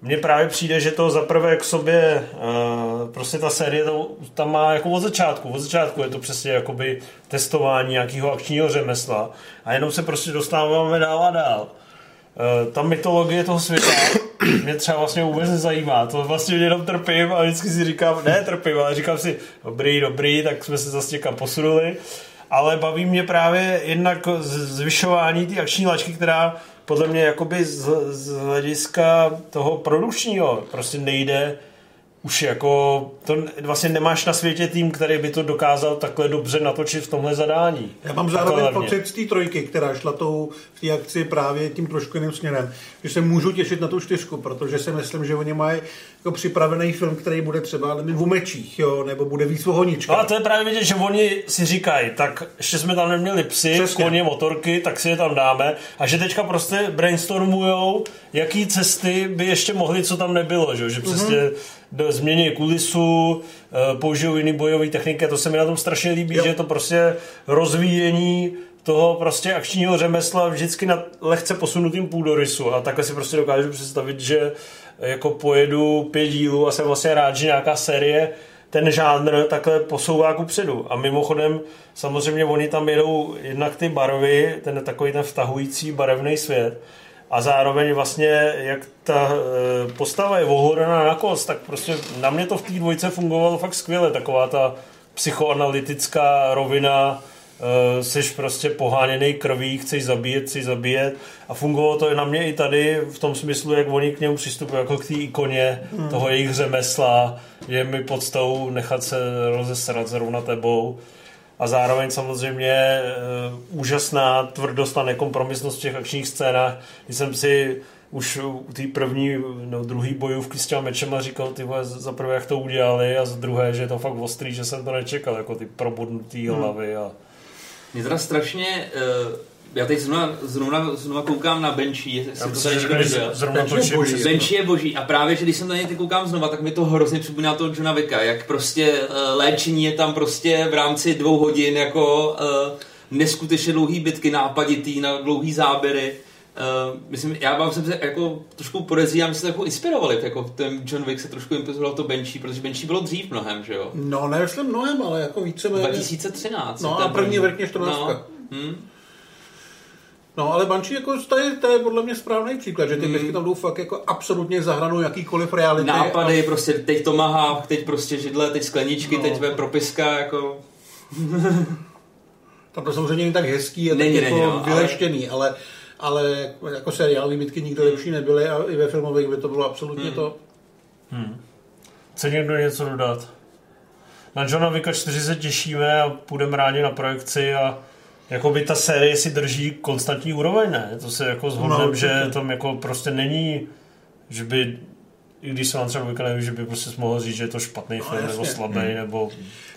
mně právě přijde, že to zaprvé k sobě, uh, prostě ta série to, tam má jako od začátku, od začátku je to přesně jakoby testování nějakého akčního řemesla a jenom se prostě dostáváme dál a dál. Uh, ta mytologie toho světa mě třeba vlastně vůbec nezajímá. To vlastně jenom trpím a vždycky si říkám, ne trpím, ale říkám si, dobrý, dobrý, tak jsme se zase někam posunuli. Ale baví mě právě jednak zvyšování té akční lačky, která podle mě jakoby z, z hlediska toho produkčního prostě nejde už jako, to vlastně nemáš na světě tým, který by to dokázal takhle dobře natočit v tomhle zadání. Já mám zároveň pocit z té trojky, která šla tou v té akci právě tím trošku jiným směrem, že se můžu těšit na tu čtyřku, protože si myslím, že oni mají jako připravený film, který bude třeba ale v umečích, jo, nebo bude víc. No a to je právě vidět, že oni si říkají, tak ještě jsme tam neměli psy, Přesně. koně, motorky, tak si je tam dáme. A že teďka prostě brainstormujou, jaký cesty by ještě mohly, co tam nebylo. Že, že přesně do, změní kulisu, eh, použijou jiný bojové techniky. To se mi na tom strašně líbí, Jo. že je to prostě rozvíjení toho prostě akčního řemesla vždycky na lehce posunutým půdorysu a takhle si prostě dokážu představit, že jako pojedu pět dílů a jsem vlastně rád, že nějaká série ten žánr takhle posouvá ku předu. A mimochodem, samozřejmě oni tam jedou jednak ty barvy, ten takový ten vtahující barevný svět, a zároveň vlastně, jak ta eh, postava je ohorená na kost, tak prostě na mě to v té dvojce fungovalo fakt skvěle. Taková ta psychoanalytická rovina, eh, jsi prostě poháněný krví, chceš zabíjet, chceš zabíjet a fungovalo to i na mě i tady v tom smyslu, jak oni k němu přistupují jako k té ikoně hmm. toho jejich řemesla, je mi podstou nechat se rozesrat zrovna tebou a zároveň samozřejmě uh, úžasná tvrdost a nekompromisnost v těch akčních scénách, kdy jsem si už u té první, no druhý bojůvky s těma mečema říkal, ty vole, za prvé jak to udělali a za druhé, že je to fakt ostrý, že jsem to nečekal, jako ty probodnutý hlavy a Mě teda strašně, uh, já teď zrovna, zrovna, zrovna koukám na Benchy, jestli to tady někdo říkali, viděl. zrovna Takže točím, boží. že- Benchy je boží a právě, že když jsem na něj teď koukám znova, tak mi to hrozně připomíná toho Johna Vicka, jak prostě uh, léčení je tam prostě v rámci dvou hodin jako uh, neskutečně dlouhý bitky, nápaditý, na dlouhý záběry. Uh, myslím, já vám jsem se jako trošku podezírám, že se to jako inspirovali, jako ten John Wick se trošku inspiroval to Banshee, protože Banshee bylo dřív mnohem, že jo? No, ne, jestli mnohem, ale jako víceméně... 2013. No a první vrtně 14. No. Hm? No, ale Banshee jako to je, to je podle mě správný příklad, že ty bitky tam jdou fakt jako absolutně za hranou jakýkoliv reality. Nápady, A, prostě teď Tomahawk, teď prostě židle, teď skleničky, No. teď ve propiska, jako... tam to samozřejmě není tak hezký, je Není, tak jako není, no, ale- vyleštěný, ale... ale jako seriálové bitky nikdo lepší nebyly a i ve filmových by to bylo absolutně Hmm. to. Chce někdo něco dodat? Na Johna Wicka 4 se těšíme a půjdeme rádi na projekci a jako by ta série si drží konstantní úroveň, ne? To se jako No, zhodneme, určitě. že tam jako prostě není, že by i když se vám třeba neví, že by prostě mohl říct, že je to špatný film, nebo No, jasně. slabý, nebo...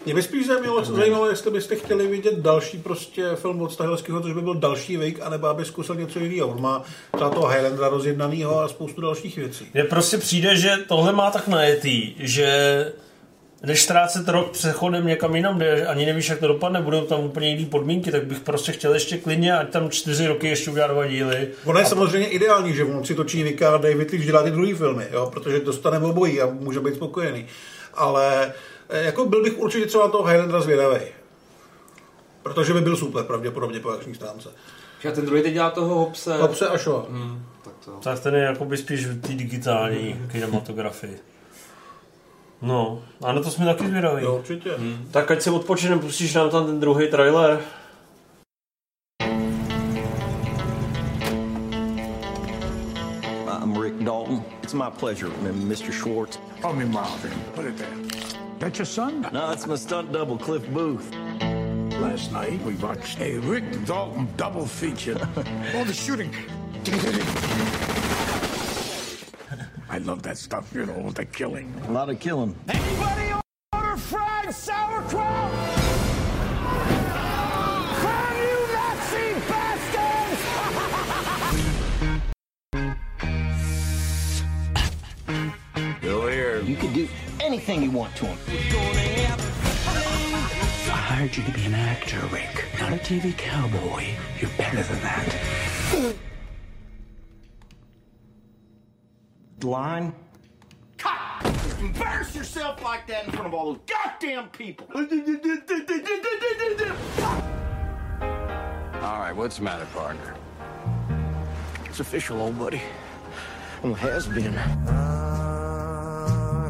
Mě by spíš zajímalo, zajímalo, jestli byste chtěli vidět další prostě film od Stahelského, což by byl další Wake, anebo aby zkusil něco jiného. On má třeba toho Highlandera rozjednanýho a spoustu dalších věcí. Mně prostě přijde, že tohle má tak najetý, že než ztrácet rok přechodem někam jinam, kde ani nevíš, jak to dopadne, budou tam úplně jiné podmínky, tak bych prostě chtěl ještě klidně, ať tam čtyři roky ještě udělá dva díly. Ono je samozřejmě ideální, že on si točí Vika a David Leach dělá ty druhý filmy, jo, protože dostane obojí a může být spokojený. Ale eh, jako byl bych určitě třeba toho Highlandera zvědavý. Protože by byl super pravděpodobně po akční stránce. A ten druhý teď dělá toho Hopse. Hopse a Shaw. Hmm, tak to. Tak ten je jakoby spíš v té digitální kinematografii. No, a na to jsme taky zvědaví. Jo, určitě. Tak ať se odpočineme, pustíš nám tam ten druhý trailer. I'm Rick Dalton. It's my pleasure, Mr. Schwartz. Call me Marvin. Put it there. That's your son? No, it's my stunt double, Cliff Booth. Last night we watched a Rick Dalton double feature. All the shooting. I love that stuff, you know, the killing. A lot of killing. Anybody order fried sauerkraut? From you Nazi bastards! Go here. You can do anything you want to him. I hired you to be an actor, Rick, not a TV cowboy. You're better than that. Line. Embarrass yourself like that in front of all those goddamn people! All right, what's the matter, partner? It's official, old buddy. Well, has been.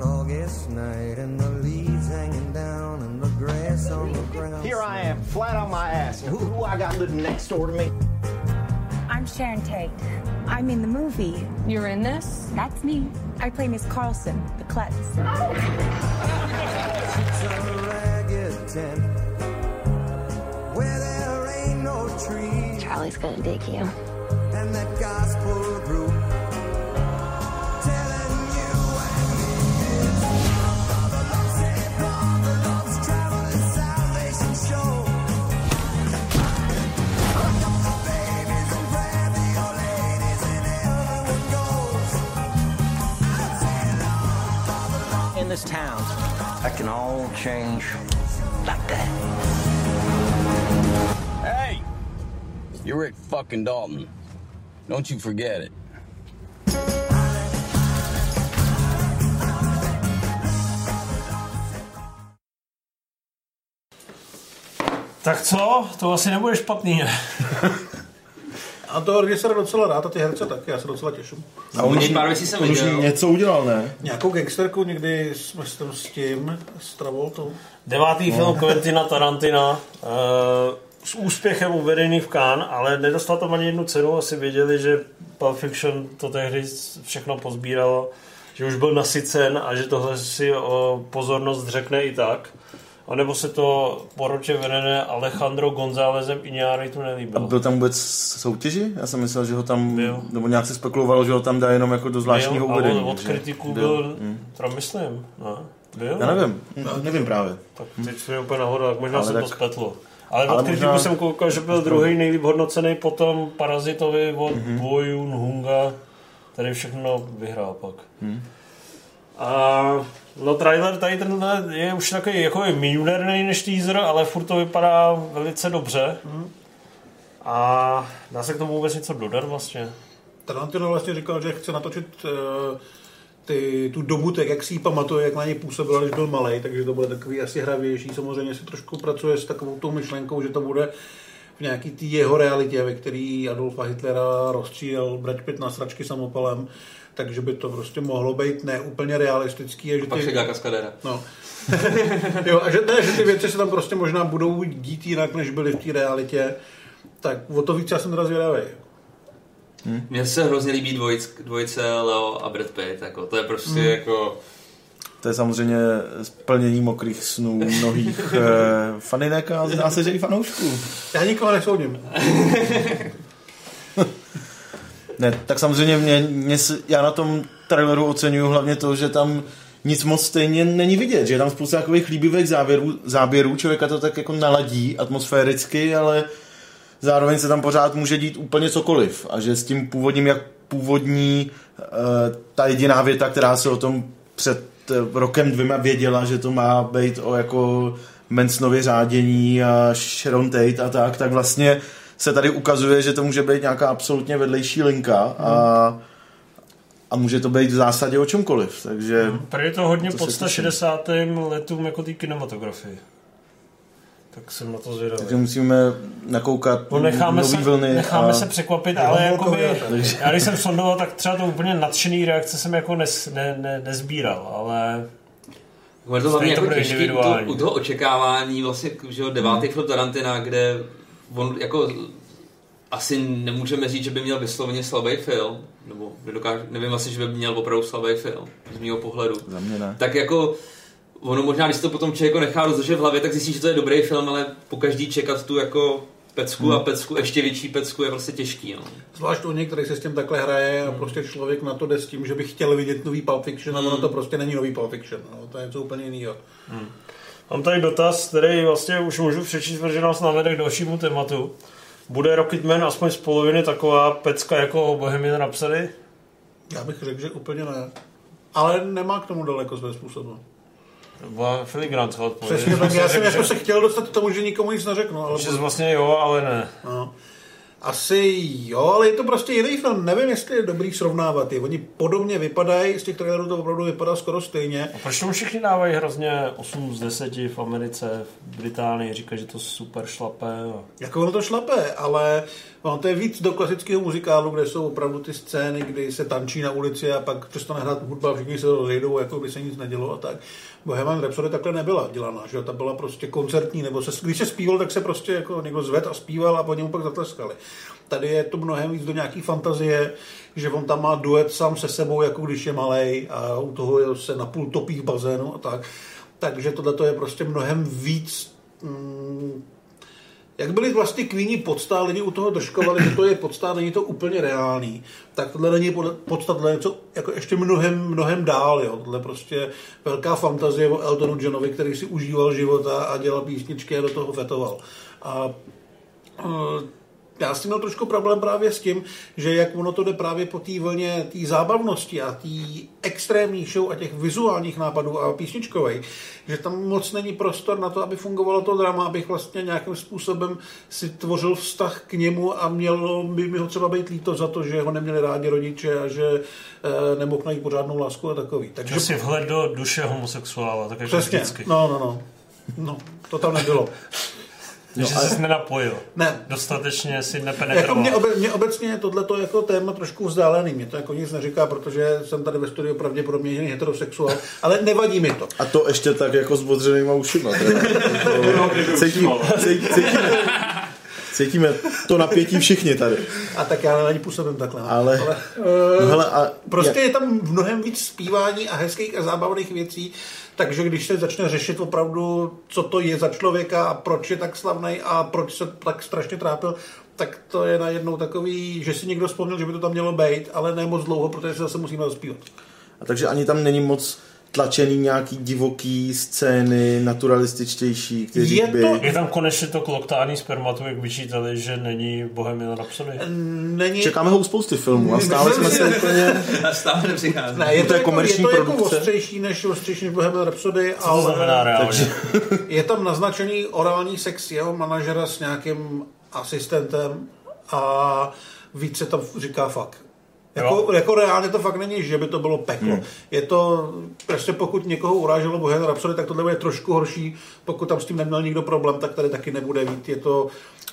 August night and the leaves hanging down and the grass on the ground. Here I am, flat on my ass. Who, who I got living next door to me? I'm Sharon Tate. I'm in the movie. You're in this? That's me. I play Miss Carlson, the klutz. It's a ragged tent where there ain't no trees. Charlie's gonna dig you. In this town, that can all change like that. Hey! You're Rick fucking Dalton. Don't you forget it. Tak co? To asi nebude špatný, ne? A to režisér docela rád a ty herce taky, já se docela těším. A on už, pár věcí jsem on už něco udělal, ne? Nějakou gangsterku někdy jsme s, s tím, s Travoltou. Devátý film Quentina Tarantina uh, s úspěchem uvedený v Cannes, ale nedostal tam ani jednu cenu. Asi věděli, že Pulp Fiction to tehdy všechno pozbíralo, že už byl nasycen a že tohle si o pozornost řekne i tak. A nebo se to poroče vedené Alejandro Gonzálezem Iñárritu A nelíbilo. byl tam vůbec soutěži? Já jsem myslel, že ho tam, Byl. nebo nějak se spekulovalo, že ho tam dá jenom jako do zvláštního Byl, uvedení. ale od kritiků byl, byl Hm. teda myslím, ne? Byl? Já nevím, nevím právě. Tak teď jsem úplně nahoru, tak možná Ale tak- to spletl. Ale, ale od kritiku možná- jsem koukal, že byl druhý nejlíp hodnocený potom Parazitovi od Mhm. mm-hmm. Bo Yun Hunga, který všechno vyhrál pak. Mhm. A No trailer tady tenhle je už takový jako je milionerný než teaser, ale furt to vypadá velice dobře. A dá se k tomu vůbec něco dodat vlastně? Tarantino vlastně říkal, že chce natočit eh, ty, tu dobu tak, jak si ji pamatuje, jak na něj působil, když byl malý, takže to bude takový asi hravější. Samozřejmě se trošku pracuje s takovou tou myšlenkou, že to bude v nějaký té jeho realitě, ve který Adolfa Hitlera rozstřílel Brad Pitt na sračky samopalem, takže by to prostě mohlo být ne úplně realistický. A že Pak se dělá kaskadéra. No. jo, a že, ne, že ty věci se tam prostě možná budou dít jinak, než byly v té realitě. Tak o to víc já jsem teda zvědavý. Mně se hrozně líbí dvojic, dvojice Leo a Brad Pitt, jako, to je prostě Hmm. jako... To je samozřejmě splnění mokrých snů mnohých eh, faninek a zdá se, že i fanoušků. Já nikoho nesoudím. Ne, tak samozřejmě mě, mě, já na tom traileru oceňuju hlavně to, že tam nic moc stejně není vidět, že je tam spousta takových líbivých záběrů, záběrů, člověka to tak jako naladí atmosféricky, ale zároveň se tam pořád může dít úplně cokoliv. A že s tím původním, jak původní eh, ta jediná věta, která se o tom před eh, rokem dvěma věděla, že to má být o jako Mansonově řádění a Sharon Tate a tak, tak vlastně se tady ukazuje, že to může být nějaká absolutně vedlejší linka a, a může to být v zásadě o čemkoliv, takže... Tady je to hodně To pod se těším. 160. letům jako té kinematografii. Tak jsem na to zvědavý. Takže musíme nakoukat No necháme, nový se, vlny necháme a... se překvapit, ale jakoby, já když jsem sondoval, tak třeba to úplně nadšený reakce jsem jako nes, ne, ne, nezbíral, ale Je to hlavně to jako těžký u toho, individuální. u toho očekávání, vlastně, že jo, devátý Hmm. film Tarantina, kde on jako asi nemůžeme říct, že by měl vysloveně slabý film, nebo nedokážu, nevím asi, že by měl opravdu slabý film, z mého pohledu. Za mě ne. Tak jako ono možná, když to potom člověk jako nechá rozdržet v hlavě, tak zjistí, že to je dobrý film, ale po každý čekat tu jako pecku Hmm. a pecku, ještě větší pecku je prostě těžký. No. Zvlášť u některých se s tím takhle hraje a prostě člověk na to jde s tím, že by chtěl vidět nový Pulp Fiction a ono to prostě není nový Pulp Fiction. No, to je něco úplně jiného. Mám tady dotaz, který vlastně už můžu přečíst, protože nás navede k dalšímu tématu. Bude Rocketman aspoň z poloviny taková pecka jako Bohemian Rhapsody? Já bych řekl, že úplně ne. Ale nemá k tomu daleko své způsobu. Byla filigrant odpověď. Přesně tak, já jsem jako se chtěl dostat k tomu, že nikomu nic neřeknu. Ale Že vlastně jo, ale ne. No. Asi jo, ale je to prostě jiný film. Nevím, jestli je dobrý srovnávat je. Oni podobně vypadají, z těch trailerů to opravdu vypadá skoro stejně. A proč tomu všichni dávají hrozně 8 z 10 v Americe, v Británii, říkají, že to super šlape. Jako ono to šlape, ale ono to je víc do klasického muzikálu, kde jsou opravdu ty scény, kdy se tančí na ulici a pak přestane hrát hudba, všichni se rozejdou, jako by se nic nedělo a tak. Bohemian Rhapsody takhle nebyla dělaná, že ta byla prostě koncertní, nebo se, když se zpíval, tak se prostě jako někdo zved a zpíval a po němu pak zatleskali. Tady je to mnohem víc do nějaký fantazie, že on tam má duet sám se sebou, jako když je malej a u toho se napůl topí v bazénu a tak. Takže tohle je prostě mnohem víc mm, jak byli vlastně kvíni podstá, lidi u toho držkovali, že to je podstá, není to úplně reálný, tak tohle není podsta, tohle je něco jako ještě mnohem, mnohem dál, jo. Tohle prostě velká fantazie o Eltonu Johnovi, který si užíval života a dělal písničky a do toho fetoval. A eh, já tím měl trošku problém právě s tím, že jak ono to jde právě po té vlně té zábavnosti a té extrémní show a těch vizuálních nápadů a písničkovej, že tam moc není prostor na to, aby fungovalo to drama, abych vlastně nějakým způsobem si tvořil vztah k němu a mělo by mi ho třeba být líto za to, že ho neměli rádi rodiče a že e, nemohl najít pořádnou lásku a takový. Takže Takže si vhled do duše homosexuála, tak jako přesně, vždycky. no, no, no. No, to tam nebylo. Takže No, ale- jsi nenapojil. Ne. Dostatečně si Jako nepenetroval. mě, obe, mě obecně tohleto jako téma trošku vzdálený. Mě to jako nic neříká, protože jsem tady ve studiu pravděpodobně jediný heterosexuál, ale nevadí mi to. A to ještě tak jako s odřenýma ušima. teda. To- Cítím, cítím, cítíme, to napětí všichni tady. A tak já ani působím takhle. Ale- ale No uh, hele, a prostě je tam mnohem víc zpívání a hezkých a zábavných věcí, takže když se začne řešit opravdu, co to je za člověka a proč je tak slavný a proč se tak strašně trápil, tak to je najednou takový, že si někdo vzpomněl, že by to tam mělo být, ale ne moc dlouho, protože se zase musíme zaspívat. A takže ani tam není moc tlačený nějaký divoký scény, naturalističtější, kteří Je by... to- Je tam konečně to kloktání spermatu, jak vyčítali, že není Bohemian Rhapsody? Není... Čekáme ho u spousty filmů a stále jsme se úplně... Stále nepřichází. Ne, je to, To je jako, komerční je to jako produkce. ostřejší než ostřejší než Bohemian Rhapsody, Co ale znamená reálně? je tam naznačený orální sex jeho manažera s nějakým asistentem a více tam říká fakt. Jako, jako reálně to fakt není, že by to bylo peklo. Hmm. Je to, prostě pokud někoho uráželo Bohemian Rhapsody, tak tohle bude trošku horší. Pokud tam s tím neměl nikdo problém, tak tady taky nebude mít. Je to,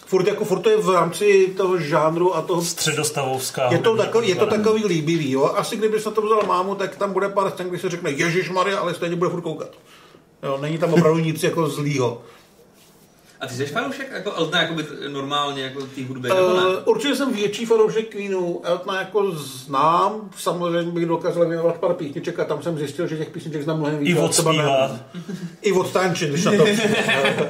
furt, jako, furt to je v rámci toho žánru a toho Středostavovská. je to, takový, je to takový líbivý, jo. Asi kdybys na to vzal mámu, tak tam bude pár scén, kdy se řekne Ježíš Maria, ale stejně bude furt koukat. Jo, není tam opravdu nic jako zlýho. A ty jsi fanoušek jako Eltona jako normálně jako té hudby, nebo ne? Uh, určitě jsem větší fanoušek Queenu. Eltona jako znám, samozřejmě bych dokázal věnovat pár písniček a tam jsem zjistil, že těch písniček znám mnohem víc. I ne- I odtančit, když na to.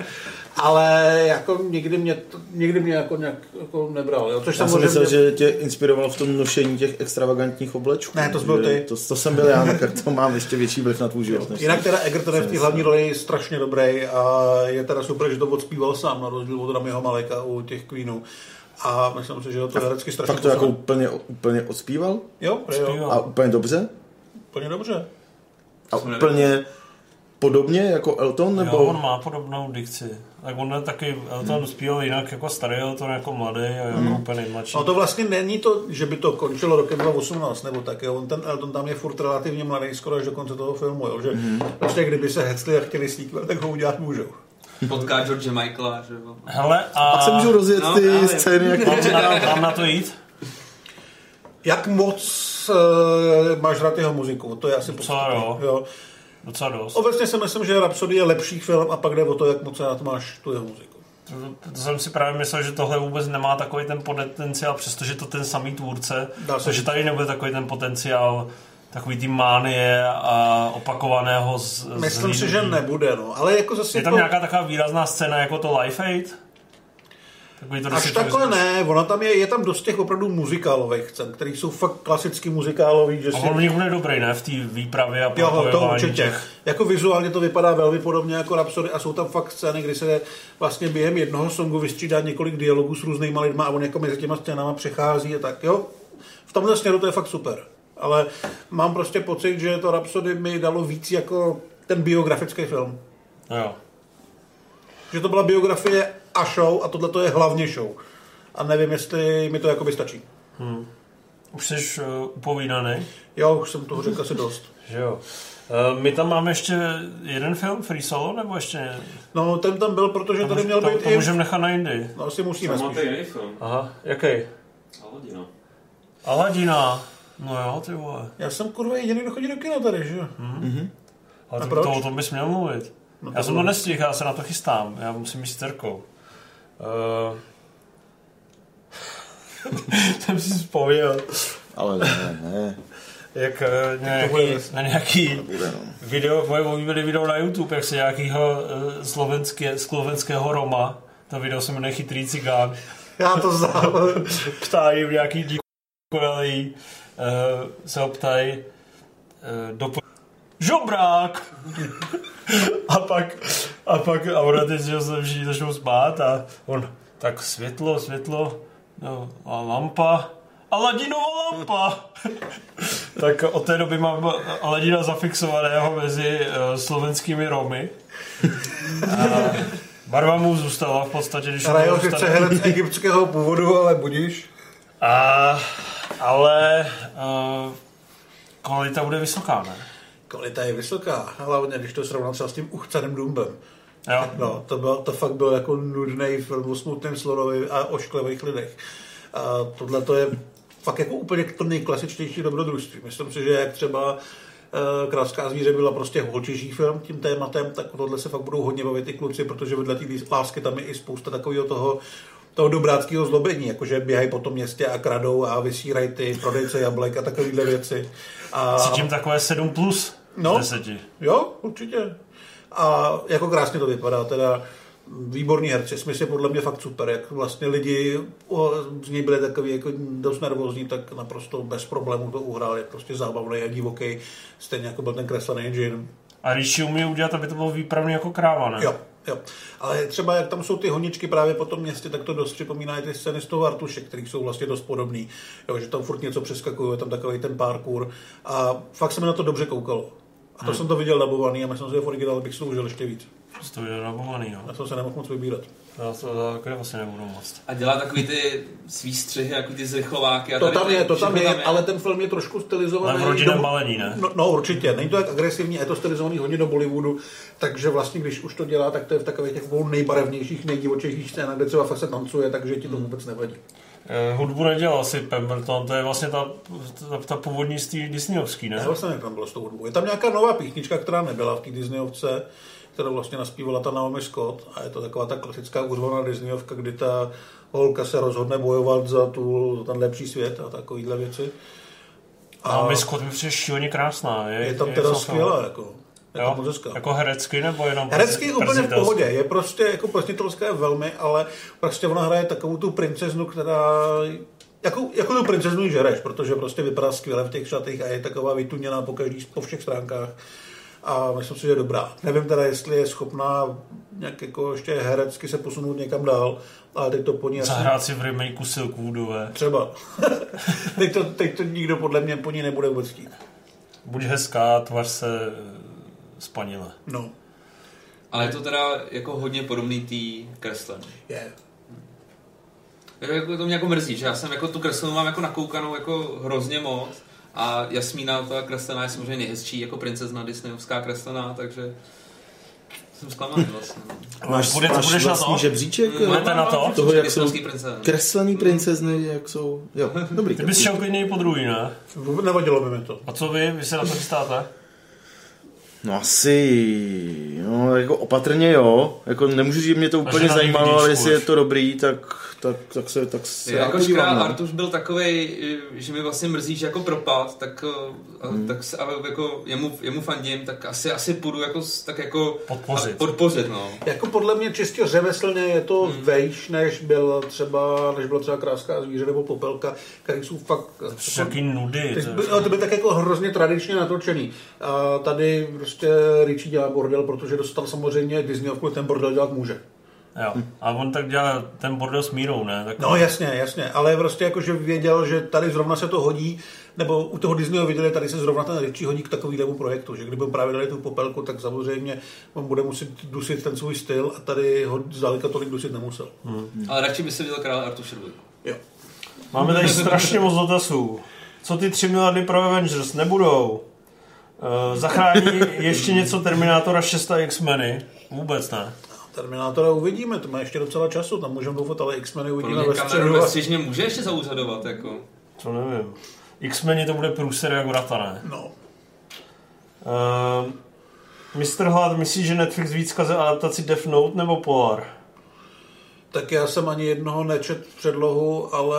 Ale jako nikdy mě, to- nikdy mě jako nějak jako nebral. Jo? Což Já jsem samozřejmě... myslel, že tě inspiroval v tom nošení těch extravagantních oblečků. Ne, to byl ty. To, to jsem byl já, tak to mám ještě větší vliv na tvůj život. Jinak teda Egerton je v té hlavní roli strašně dobrý a je teda super, že to odspíval sám na rozdíl od Ramiho Maleka u těch Queenů. A myslím si, že ho to herecky strašně Fakt to jako úplně, úplně odspíval? Jo, jo, A úplně dobře? úplně dobře. A úplně podobně jako Elton? Nebo... Jo, on má podobnou dikci. Tak on je taky, Elton hmm. zpíval jinak jako starý Elton, jako mladý a jako Hmm. úplně nejmladší. No to vlastně není to, že by to končilo rokem 2018 nebo tak, jo. On ten Elton tam je furt relativně mladý, skoro až do konce toho filmu, jo. Že Mhm. prostě kdyby se hecli a chtěli sequel, tak ho udělat můžou. Potká George Michaela, že jo. Hele, a... Pak se můžou rozjet No, ty právě. scény, jak Mám na, mám na to jít? Jak moc uh, máš rád jeho muziku? To je asi podstatné, jo. jo. Docela dost. Obecně si myslím, že Rhapsody je lepší film a pak jde o to, jak moc rád máš tu jeho muziku. To, to jsem si právě myslel, že tohle vůbec nemá takový ten potenciál, přestože to ten samý tvůrce, Dá takže tady nebude takový ten potenciál takový ty mánie a opakovaného z, Myslím si, zlídnutí. že nebude, no. Ale jako zase Je tam to... nějaká taková výrazná scéna jako to Life Aid? Takový to Až takhle ne, ona tam je, je tam dost těch opravdu muzikálových scén, které jsou fakt klasicky muzikálový, že A si... on nich bude dobrý, ne? V té výpravě a Jo, to určitě. těch- Jako vizuálně to vypadá velmi podobně jako Rhapsody a jsou tam fakt scény, kdy se vlastně během jednoho songu vystřídá několik dialogů s různýma lidma a on jako mezi těma scénama přechází a tak, jo. V tomhle směru to je fakt super. Ale mám prostě pocit, že to Rhapsody mi dalo víc jako ten biografický film. Jo. Že to byla biografie a show a tohle to je hlavně show. A nevím, jestli mi to jakoby stačí. Hmm. Už jsi uh, upovídaný? Jo, už jsem toho řekl asi dost. Že jo. Uh, my tam máme ještě jeden film, Free Solo, nebo ještě... No, ten tam byl, protože To tady měl to- být to můžeme nechat na jindy. No, asi musíme Tam máte spíš. jiný film. Aha, jaký? Aladina. Aladina. No jo, ty vole. Já jsem kurva jediný, kdo chodí do kina tady, že jo? Mhm. Ale A to, proč? to, o tom bys měl mluvit. No já to jsem to nestihl, já se na to chystám. Já musím jít s dcerkou. Uh... jsem si vzpomněl. Ale ne, ne. Jak uh, nějaký, bude- na nějaký Bude, no. video, moje oblíbené video na YouTube, jak se nějakýho uh, slovenské, slovenského Roma, to video se jmenuje Chytrý cigán, Já to znám. ptají v nějaký díkolej, uh, se ho ptají uh, do žobrák! a pak, a pak, a ona teď že se všichni začnou spát a on, tak světlo, světlo, no, a lampa, Aladinova lampa! tak od té doby mám Aladina zafixovaného mezi uh, slovenskými Romy. A barva mu zůstala v podstatě, když mu sice zůstane- herec egyptského původu, ale budíš. a, ale uh, kvalita bude vysoká, ne? Kvalita je vysoká, hlavně když to srovnám třeba s tím uchcaným Dumbem. Jo. No, to, byl, to fakt byl jako nudný film o smutném Slorovi a o šklivých lidech. A tohle to je fakt jako úplně to nejklasičtější dobrodružství. Myslím si, že jak třeba eh, Krátská zvíře byla prostě holčiží film tím tématem, tak tohle se fakt budou hodně bavit i kluci, protože vedle té lásky tam je i spousta takového toho toho dobráckého zlobení, jakože běhají po tom městě a kradou a vysírají ty prodejce jablek a takovéhle věci. A... Cítím takové 7 plus No. z 10. Jo, určitě. A jako krásně to vypadá, teda Výborný herci, Smith je podle mě fakt super, jak vlastně lidi o, z něj byli takový jako dost nervózní, tak naprosto bez problémů to uhrál, je prostě zábavný a divoký, stejně jako byl ten kreslený Jin. A když ji umí udělat, aby to bylo výpravný jako kráva, ne? Jo, jo. Ale třeba jak tam jsou ty honičky právě po tom městě, tak to dost připomíná i ty scény z toho Artuše, který jsou vlastně dost podobný. Jo, že tam furt něco přeskakuje, je tam takový ten parkour. A fakt se mi na to dobře koukalo. A to Hmm. jsem to viděl dabovaný a myslím si, že v originále bych si to užil ještě víc. To je nabovaný, jo. Já jsem se nemohl moc vybírat. Já to taky vlastně nebudu moc. A dělá takový ty svý střihy, jako ty zrychlováky. A To tam je, to tam všechno je, ale ten film je trošku stylizovaný. Ale v rodinném do- balení, ne? No, no, určitě, není to tak agresivní, je to stylizovaný hodně do Bollywoodu, takže vlastně, když už to dělá, tak to je v takových těch nejbarevnějších, nejdivočejších scénách, kde třeba fakt se tancuje, takže ti to vůbec nevadí. Eh, hudbu nedělal asi Pemberton, to je vlastně ta, ta, ta původní z té Disneyovský, ne? Já vlastně nevím, tam bylo s tou hudbou. Je tam nějaká nová písnička, která nebyla v té Disneyovce, kterou vlastně naspívala ta Naomi Scott a je to taková ta klasická úřvaná Disneyovka, kdy ta holka se rozhodne bojovat za, tu, za ten lepší svět a takovýhle věci. A Naomi Scott mi přijde šíleně krásná. Je, Je tam teda jsou- skvělá, jako. Je Jo? hezká. Jako herecky nebo jenom Herecky je úplně v pohodě, je prostě jako plesnitelská velmi, ale prostě ona hraje takovou tu princeznu, která jako, jako tu princeznu ji žereš, protože prostě vypadá skvěle v těch šatech a je taková vytuněná po, každý, po všech stránkách. A myslím si, že je dobrá. Nevím teda, jestli je schopná nějak jako ještě herecky se posunout někam dál, ale teď to po ní asi... Zahrát si v remakeu Silkwoodové. Třeba. teď, to, teď to nikdo podle mě po ní nebude vůbec chtít. Buď hezká, tvař se spanile. No. Ale je to teda jako hodně podobný tý kreslen. Je. Jako, jako to mě jako mrzí, že já jsem jako tu kreslenu mám jako nakoukanou jako hrozně moc a Jasmína, ta kreslená je samozřejmě nejhezčí jako princezna Disneyovská kreslená, takže jsem zklamaný vlastně. Máš, Bude- máš budeš na vlastní to? žebříček? Mm, Budete na to? Toho, jak jsou princezny. kreslený princezny, jak jsou... Jo, dobrý. Ty bys šel klidně i po druhý, ne? Nevadilo by mi to. A co vy? Vy se na to chystáte? No asi, no jako opatrně jo, jako nemůžu říct, že mě to úplně zajímalo, ale jestli je to dobrý, tak, tak, tak se, tak se Já jako podívám, no. Artuš byl takovej, že mi vlastně mrzí, že jako propad, tak, eh, Hmm. tak se, ale jako jemu, jemu fandím, tak asi, asi půjdu jako, tak jako Podpořit. podpořit no. Jako podle mě čistě řemeslně je to Hmm. vejš, než byl třeba, než byla třeba kráská zvíře nebo popelka, který jsou fakt... Jaký nudy. Ty, to by- to by tak jako hrozně tradičně natočený. A tady prostě Richie dělá bordel, protože dostal samozřejmě Disneyovku, ten bordel dělat může. Jo. A on tak dělá ten bordel s mírou, ne? Tak No jasně, jasně, ale prostě jako, že věděl, že tady zrovna se to hodí, nebo u toho Disneyho viděli, tady se zrovna ten Richie hodí k takovému projektu, že kdyby mu právě dali tu popelku, tak samozřejmě on bude muset dusit ten svůj styl a tady ho zdaleka tolik dusit nemusel. Ale radši by se viděl král dvojku. Jo. Máme tady strašně moc dotazů. Co ty 3 miliardy pro Avengers? Nebudou. Uh, zachrání ještě něco Terminátora 6 a X-meny? Vůbec ne. Terminátora uvidíme, to má ještě docela času, tam můžeme doufat, ale X-meny uvidíme mě ve kameru středu. a- střižně může ještě zaúřadovat, jako. To nevím. X-meni to bude průser jak vrata, ne? No. Uh, Mr. Hlad myslí, že Netflix víc kaze adaptaci Death Note nebo Polar? Tak já jsem ani jednoho nečet předlohu, ale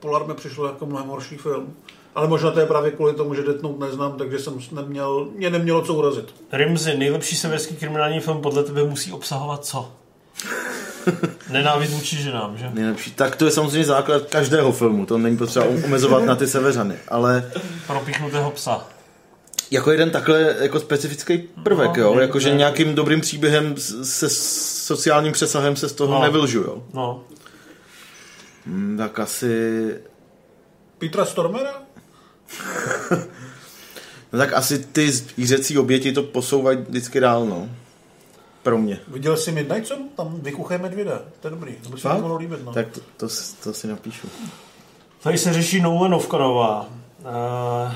Polar mi přišlo jako mnohem horší film. Ale možná to je právě kvůli tomu, že Death Note neznám, takže jsem neměl, mě nemělo co urazit. Rimzy, nejlepší severský kriminální film podle tebe musí obsahovat co? Nenávist vůči ženám, že? Nejlepší. Tak to je samozřejmě základ každého filmu, to není potřeba omezovat na ty severany, ale Propíchnutého psa. jako jeden takhle jako specifický prvek, No, jo, jakože ne- nějakým dobrým příběhem se sociálním přesahem se z toho No. nevylžu, jo. No. Hmm, tak asi, Petra Stormera? No tak asi ty zvířecí oběti to posouvají vždycky dál, no. Pro mě. Viděl jsi Midnight Sun? Tam vykuchuje medvěda. To je dobrý. To by se mi mohlo líbit. No. Tak to, to, to si napíšu. Tady se řeší Nolanovka nová. Uh,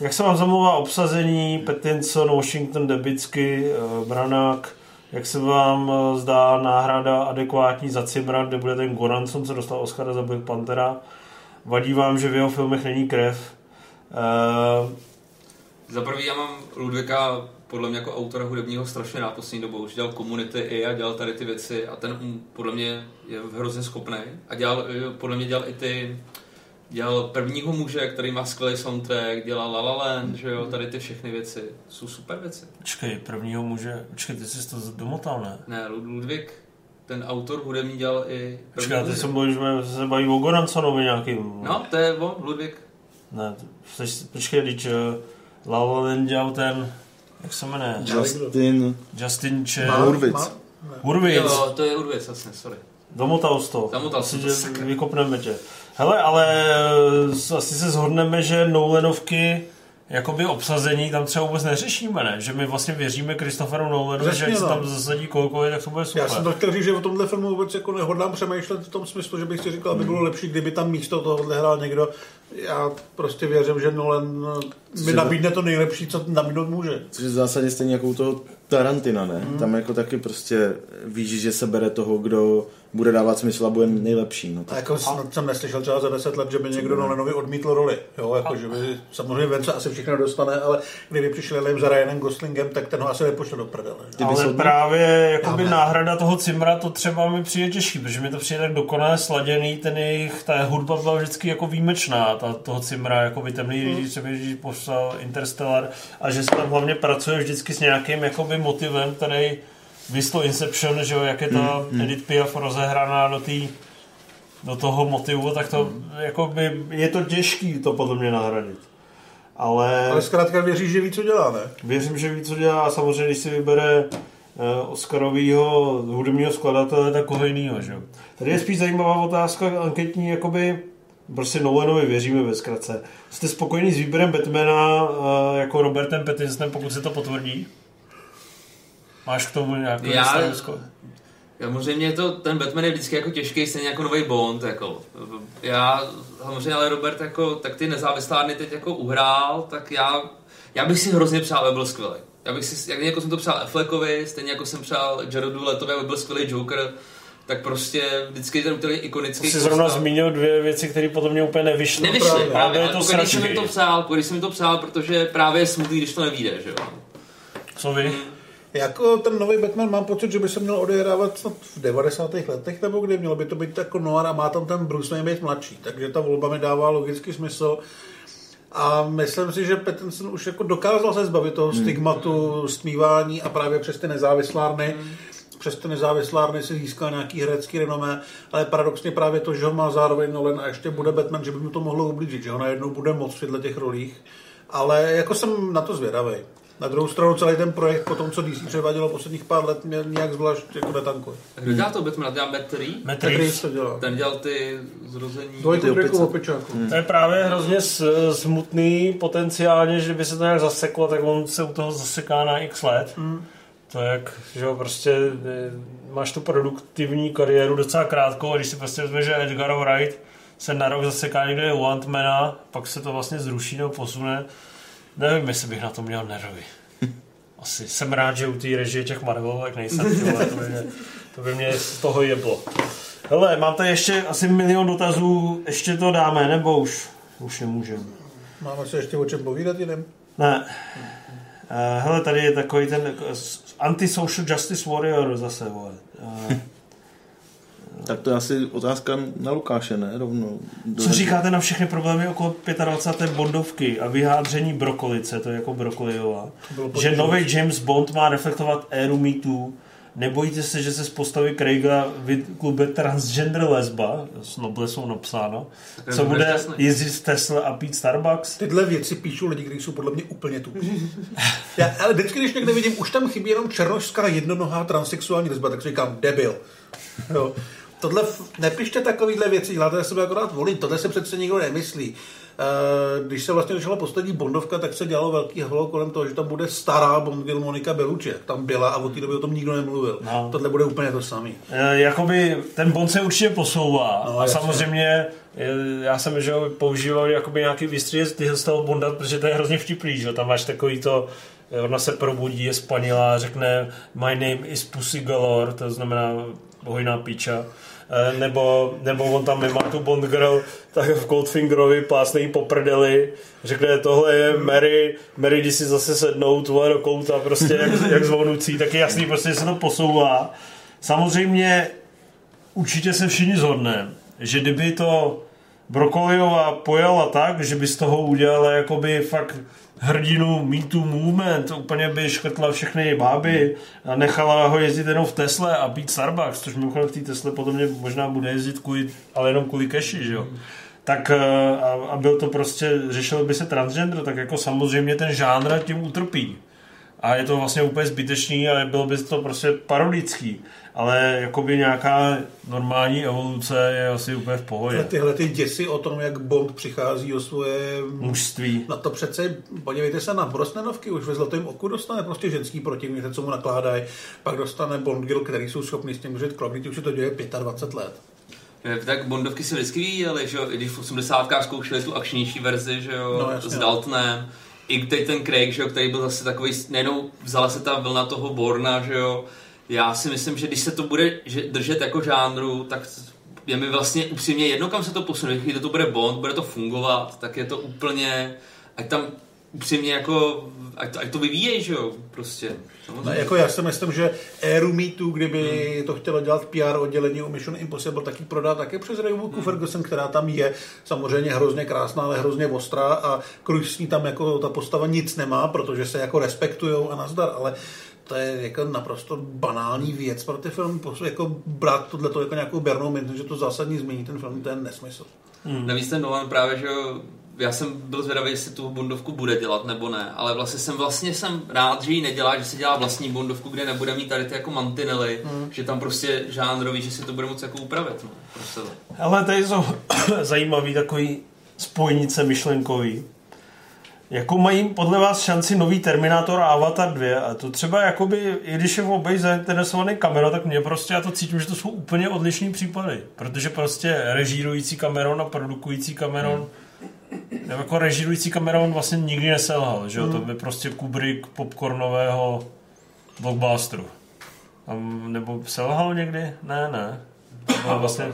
jak se vám zamlouvá obsazení Pattinson, Washington, Debitsky, uh, Branák? Jak se vám uh, zdá náhrada adekvátní za Cimran, kde bude ten Goranson, co dostal Oscara za Black Panthera? Vadí vám, že v jeho filmech není krev? Uh, Za prvý já mám Ludvika podle mě jako autora hudebního strašně rád poslední dobou. Už dělal Community i a dělal tady ty věci a ten um, podle mě je hrozně schopný. A dělal, eh, podle mě dělal i ty dělal prvního muže, který má skvělý soundtrack, dělal La La Land, že jo, tady ty všechny věci. Jsou super věci. počkej, prvního muže, počkej, ty jsi to domotal, ne? Ne, Lud- Ludvík, ten autor hudební dělal i Počkej, ty se bojíš, že se baví o Goransonovi nějakým. No, to je on, Ludvík. Ne, to- seš- počkej, když uh, La La Land dělal ten, jak se jmenuje? Justin... Justin Če... Má- Hurwitz. Jo, to je Urwitz, jasně, sorry. Domotal jsi to. Zamotal Asi, jsem to, vykopneme tě. Hele, ale eh, asi se shodneme, že Nolanovky jakoby obsazení tam třeba vůbec neřešíme, ne? Že my vlastně věříme Christopheru Nolanovi, že ať se tam zasadí kohokoliv, tak to bude super. Já jsem to chtěl říct, že o tomhle filmu vůbec jako nehodlám přemýšlet v tom smyslu, že bych si říkal, aby bylo lepší, kdyby tam místo tohohle hrál někdo. Já prostě věřím, že Nolan mi Cože- nabídne to nejlepší, co nabídnout může. Což je v zásadě stejně jako u toho Tarantina, ne? Mm. Tam jako taky prostě víš, že se bere toho, kdo bude dávat smysl a bude nejlepší. No, A tak. jako snad jsem neslyšel třeba za deset let, že by někdo Nolanovi odmítl roli. Jo, jako, že by, samozřejmě Vence asi všechno dostane, ale kdyby přišli jim za Ryanem Goslingem, tak ten ho asi nepošle do prdele. Ale právě jakoby náhrada toho Cimra, to třeba mi přijde těžší, protože mi to přijde tak dokonale sladěný, ten jejich, ta hudba byla vždycky jako výjimečná, ta, toho Cimra, jako by temný Hmm. mm. třeba když poslal Interstellar a že se tam hlavně pracuje vždycky s nějakým jakoby motivem, který vysto Inception, že jo, jak je ta Mm, mm. Edith Piaf rozehraná do té do toho motivu, tak to Hmm. jako by, je to těžký to podle mě nahradit. Ale, Ale zkrátka věří, že ví, co dělá, ne? Věřím, že ví, co dělá a samozřejmě, když si vybere uh, Oscarovýho hudebního skladatele, tak koho jinýho, že? jo. Tady je spíš zajímavá otázka anketní, jakoby prostě Nolanovi věříme ve zkratce. Jste spokojený s výběrem Batmana uh, jako Robertem Pattinsonem, pokud se to potvrdí? Máš k tomu nějaké Já- stanovisko? Samozřejmě to, ten Batman je vždycky jako těžký, stejně jako nový Bond, jako. Já, samozřejmě, ale Robert, jako, tak ty nezávislárny teď jako uhrál, tak já, já bych si hrozně přál, aby byl skvělý. Já bych si, jak jako jsem to přál Affleckovi, stejně jako jsem přál Jaredu Letovi, aby byl skvělý Joker, tak prostě vždycky ten který ikonický Jsi zrovna zmínil dvě věci, které podle mě úplně nevyšly. Nevyšly, právě, právě ale to když jsem to přál, když jsem to přál, protože právě je smutný, když to nevíde, že jo. Co vy? Jako ten nový Batman mám pocit, že by se měl odehrávat snad v 90. letech, nebo kdy mělo by to být jako noir a má tam ten Bruce Wayne být mladší, takže ta volba mi dává logický smysl. A myslím si, že Pattinson už jako dokázal se zbavit toho stigmatu stmívání a právě přes ty nezávislárny přes ty nezávislárny si získal nějaký herecký renomé, ale paradoxně právě to, že ho má zároveň Nolan a ještě bude Batman, že by mu to mohlo ublížit, že ho najednou bude moc v těch rolích. Ale jako jsem na to zvědavý. Na druhou stranu celý ten projekt po tom, co DC převádělo posledních pár let, mě nějak zvlášť jako netankuje. Kdo dělá to Batman? Dělá Matt Reeves? Matt Reeves to dělá. Ten dělal ty zrození... Dvojku Drake opičáku. To je právě hrozně smutný potenciálně, že by se to nějak zaseklo, tak on se u toho zaseká na x let. Mm. To je jak, že jo, prostě eh, máš tu produktivní kariéru docela krátkou a když si prostě vezme, že Edgar Wright se na rok zaseká někde u Ant-Mana, pak se to vlastně zruší nebo posune. Nevím, jestli bych na to měl nervy. Asi jsem rád, že u té režie těch Marvelovek nejsem, ty vole, to by mě, to by mě z toho jeblo. Hele, mám tady ještě asi milion dotazů, ještě to dáme, nebo už, už nemůžeme. Máme se ještě o čem povídat jiném? Ne. Uh, hele, tady je takový ten s- anti-social justice warrior zase, vole. Tak to je asi otázka na Lukáše, ne? Rovnou. Do co říkáte na všechny problémy okolo 25. Bondovky a vyhádření Brokolice, to je jako Brokolijová, bylo že nový James Bond má reflektovat éru Me Too, Nebojíte se, že se z postavy Craiga vyklube transgender lesba, s noblesou napsáno, co bude jezdit z Tesla a pít Starbucks? Tyhle věci píšou lidi, kteří jsou podle mě úplně tupí. Já, ale vždycky, když někde vidím, už tam chybí jenom černošská jednonohá transexuální lesba, tak si říkám, debil. Jo. Tohle, nepište takovýhle věci, děláte sebe akorát volí, tohle se přece nikdo nemyslí. Eh, Když se vlastně začala poslední Bondovka, tak se dělalo velký halo kolem toho, že tam bude stará Bondgirl Monika jak tam byla a od té doby o tom nikdo nemluvil. No. Tohle bude úplně to samé. E, jakoby ten Bond se určitě posouvá No, a jasně. samozřejmě e, já jsem že používal jakoby nějaký výstřih z toho Bonda, protože to je hrozně vtipný, že tam máš takový to ona se probudí, je spanilá, řekne my name is Pussy Galore, to znamená hojná píča. E, Nebo, nebo on tam nemá tu Bond girl, tak v Goldfingerovi plásne jí po prdeli, řekne, tohle je Mary, Mary, když si zase sednou tohle do kouta, prostě jak, jak zvonoucí, tak je jasný, prostě se to posouvá. Samozřejmě určitě se všichni zhodneme, že kdyby to Brokoliová pojala tak, že by z toho udělala jakoby fakt hrdinu Me Too Movement, úplně by škrtla všechny báby a nechala ho jezdit jenom v Tesle a pít Starbucks, což mimochodem v té Tesle potom mě možná bude jezdit kvůli, ale jenom kvůli keši, že jo. Tak eh, a, a byl to prostě, řešil by se transgender, tak jako samozřejmě ten žánr tím utrpí. A je to vlastně úplně zbytečný a bylo by to prostě parodický. Ale jakoby nějaká normální evoluce je asi úplně v pohodě. Ale tyhle ty děsy o tom, jak Bond přichází o svoje Mužství. No to přece, podívejte se na Brosnanovky, už ve Zlatém oku dostane prostě ženský protivník, co mu nakládají, pak dostane Bondgirl, který jsou schopni s tím držet krok, už se to děje 25 let. Eh, Tak Bondovky se vždycky vyvíjely, že jo, i když v 80. zkoušeli tu akčnější verzi, že jo, No, jasně, s. Daltonem. I teď ten Craig, že jo, který byl zase takový, nejenom vzala se ta vlna toho Borna, že jo. Já si myslím, že když se to bude že- držet jako žánru, tak je mi vlastně upřímně jedno, kam se to posune. Když to bude Bond, bude to fungovat, tak je to úplně, ať tam upřímně jako, ať to, ať to vyvíjej, že jo, prostě. Samozřejmě. No, jako já si myslím, že éru mýtu, kdyby to chtělo dělat PR oddělení u Mission Impossible, tak ji prodá také přes Rebecca Ferguson, která tam je samozřejmě hrozně krásná, ale hrozně ostrá a Cruise s ní tam jako ta postava nic nemá, protože se jako respektujou a nazdar, ale to je jako naprosto banální věc pro ty film, jako brát tohleto jako nějakou bernou mintu, že to zásadní změní ten film, to je nesmysl. Hmm. Navíc ten Nolan právě, že jo, já jsem byl zvědavý, jestli tu bondovku bude dělat nebo ne, ale vlastně jsem vlastně jsem rád, že ji nedělá, že si dělá vlastní bondovku, kde nebude mít tady ty jako mantinely, Hmm. že tam prostě žánrový, že si to bude moc jako upravit. No, pro sebe. Ale tady jsou zajímavý takový spojnice myšlenkový. Jakou mají podle vás šanci nový Terminator a Avatar 2? A to třeba jakoby, i když je v obej zainteresovaný kamera, tak mě prostě, já to cítím, že to jsou úplně odlišný případy. Protože prostě režírující Cameron a produkující Cameron nebo jako režírující Cameron vlastně nikdy neselhal, že jo? To by prostě Kubrick popcornového blockbusteru. A, nebo selhal někdy? Ne, ne. To vlastně...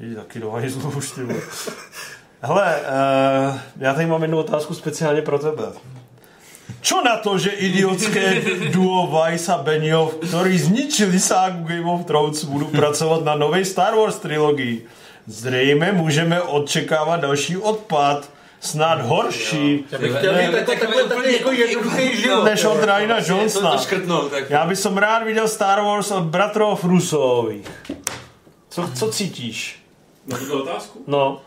Jdi taky do hajzlu už, ty. Hele, uh, já tady mám jednu otázku speciálně pro tebe. Čo na to, že idiotské duo Vice a Benioff, ktorí zničili ságu Game of Thrones, budou pracovat na nové Star Wars trilogii? Zřejmě můžeme očekávat další odpad, snad horší, Já bych chtěl mít jako jako jednoduchý život. než od Ryana Johnsona. Já bych som rád viděl Star Wars od bratrov Rusových. Co, co cítíš? Na tuto otázku? No.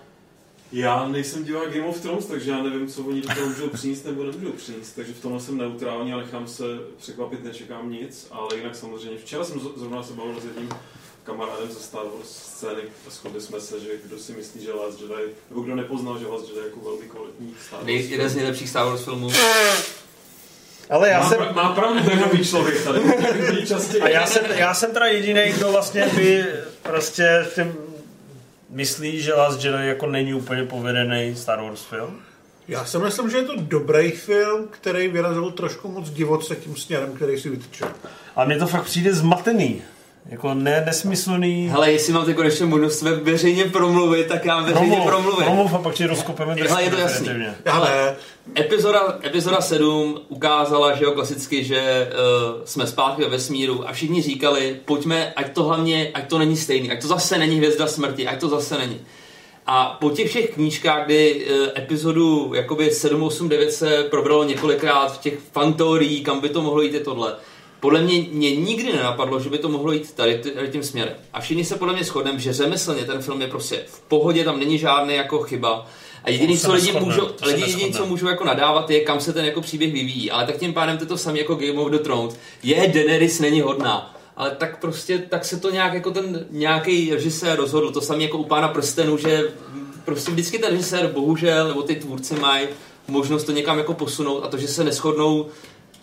Já nejsem divák Game of Thrones, takže já nevím, co oni do toho můžou přinést nebo nemůžou přinést, takže v tomhle jsem neutrální a nechám se překvapit, nečekám nic, ale jinak samozřejmě. Včera jsem zrovna se bavil s jedním kamarádem ze Star Wars scény a shodli jsme se, že kdo si myslí, že Last Jedi, nebo kdo nepoznal, že Last Jedi je jako velmi kvalitní Star Wars. Nej, jeden z nejlepších Star Wars filmů. Ale já má, jsem... pra- má pravdu ten nový člověk tady. A já jsem, já jsem teda jediný, kdo vlastně by prostě v tím myslí, že Last Jedi jako není úplně povedený Star Wars film. Já si myslím, že je to dobrý film, který vyrazil trošku moc divoce tím směrem, který si vytyčil. A mně to fakt přijde zmatený. Jako ne, nesmyslný. Hele, jestli mám teď konečně možnost ve veřejně promluvit, tak já veřejně Promluv, promluvím. promluv a pak ti rozkopeme Hele, je to jasný. Hele, epizoda, epizoda 7 ukázala, že jo, klasicky, že uh, jsme zpátky ve vesmíru a všichni říkali, pojďme, ať to hlavně, ať to není stejný, ať to zase není hvězda smrti, ať to zase není. A po těch všech knížkách, kdy uh, epizodu jakoby 7, 8, 9 se probralo několikrát v těch fantorií, kam by to mohlo jít je tohle, podle mě, mě nikdy nenapadlo, že by to mohlo jít tady, tady tím směrem. A všichni se podle mě shodneme, že řemeslně ten film je prostě v pohodě, tam není žádný jako chyba. A jediný, co lidi můžou, lidi jediný, co můžou jako nadávat, je, kam se ten jako příběh vyvíjí. Ale tak tím pádem to to samé jako Game of the Thrones. Je, Daenerys není hodná. Ale tak prostě, tak se to nějak jako ten nějaký režisér rozhodl. To samé jako u Pána prstenů, že prostě vždycky ten režisér, bohužel, nebo ty tvůrci mají možnost to někam jako posunout a to, že se neschodnou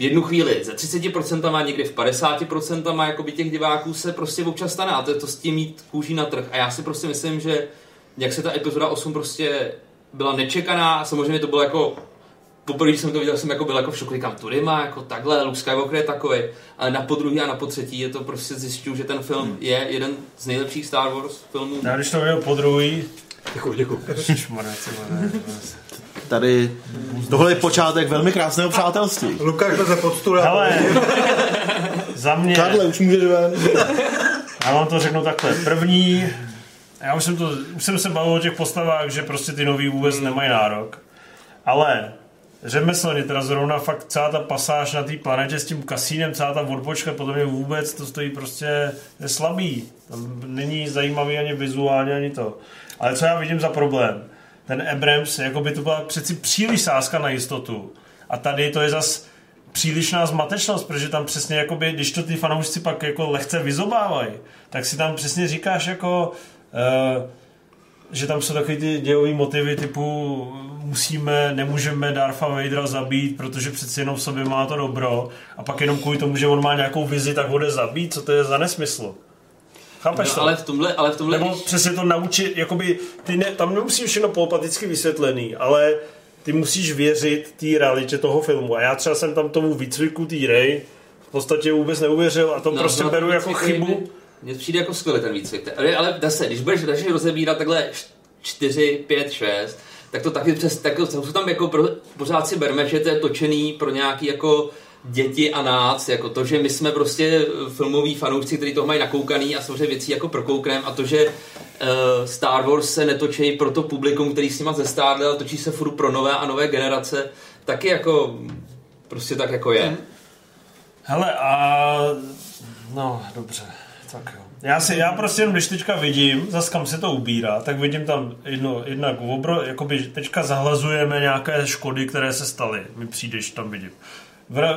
v jednu chvíli ze 30% a někdy v 50% jakoby těch diváků se prostě občas stane a to je to s tím mít kůží na trh. A já si prostě myslím, že jak se ta epizoda 8 prostě byla nečekaná, samozřejmě to bylo jako poprvé, když jsem to viděl, jsem jako byl jako v šoku, říkám, tudy má, jako takhle, Luke Skywalker je takový, ale na podruhý a na potřetí je to prostě zjišťuju, že ten film je jeden z nejlepších Star Wars filmů. Já když to viděl po druhý... Děkuji, děkuji. Tady, tohle je počátek velmi krásného přátelství. Lukáš leze pod stůl. Hele, za mě... Karle, už můžeš ven. Já vám to řeknu takhle. První já už jsem, to, už jsem se bavil o těch postavách, že prostě ty nový vůbec nemají nárok. Ale řemeslně teda zrovna fakt celá ta pasáž na té planetě s tím kasínem, celá ta odbočka, podle mě vůbec to stojí prostě je slabý. Tam není zajímavý ani vizuálně, ani to. Ale co já vidím za problém? Ten Abrams, jako by to byla přeci příliš sázka na jistotu. A tady to je zas přílišná zmatečnost, protože tam přesně, jakoby, když to ty fanoušci pak jako lehce vyzobávají, tak si tam přesně říkáš jako, uh, že tam jsou takový ty dějový motivy typu musíme, nemůžeme Darfa Vadera zabít, protože přeci jenom v sobě má to dobro a pak jenom kvůli tomu, že on má nějakou vizi, tak ho jde zabít, co to je za nesmysl? Chápeš No, to? ale v tomhle, ale v tomhle, Nebo když- přesně to naučit, jakoby, ty ne, tam nemusíš všechno polopaticky vysvětlený, ale ty musíš věřit té realitě toho filmu. A já třeba jsem tam tomu výcviku té Ray v podstatě vůbec neuvěřil a to No, prostě no, beru jako chybu. Mně přijde jako skvělý ten výcvik. Ale, ale zase, když budeš začneš rozebírat takhle 4, 5, 6, tak to taky přes, tak to jsou tam jako pro, pořád si berme, že to je točený pro nějaký jako děti a nás, jako to, že my jsme prostě filmoví fanoušci, kteří toho mají nakoukaný a samozřejmě věcí jako prokouknem a to, že uh, Star Wars se netočí pro to publikum, který s nima zestárl, ale točí se furt pro nové a nové generace, taky jako prostě tak jako je. Hele, a... No, dobře, tak jo. Já, si, já prostě jenom, když teďka vidím, zas kam se to ubírá, tak vidím tam jedno, jednak obro, jakoby teďka zahlazujeme nějaké škody, které se staly. Mi přijde, že tam vidím.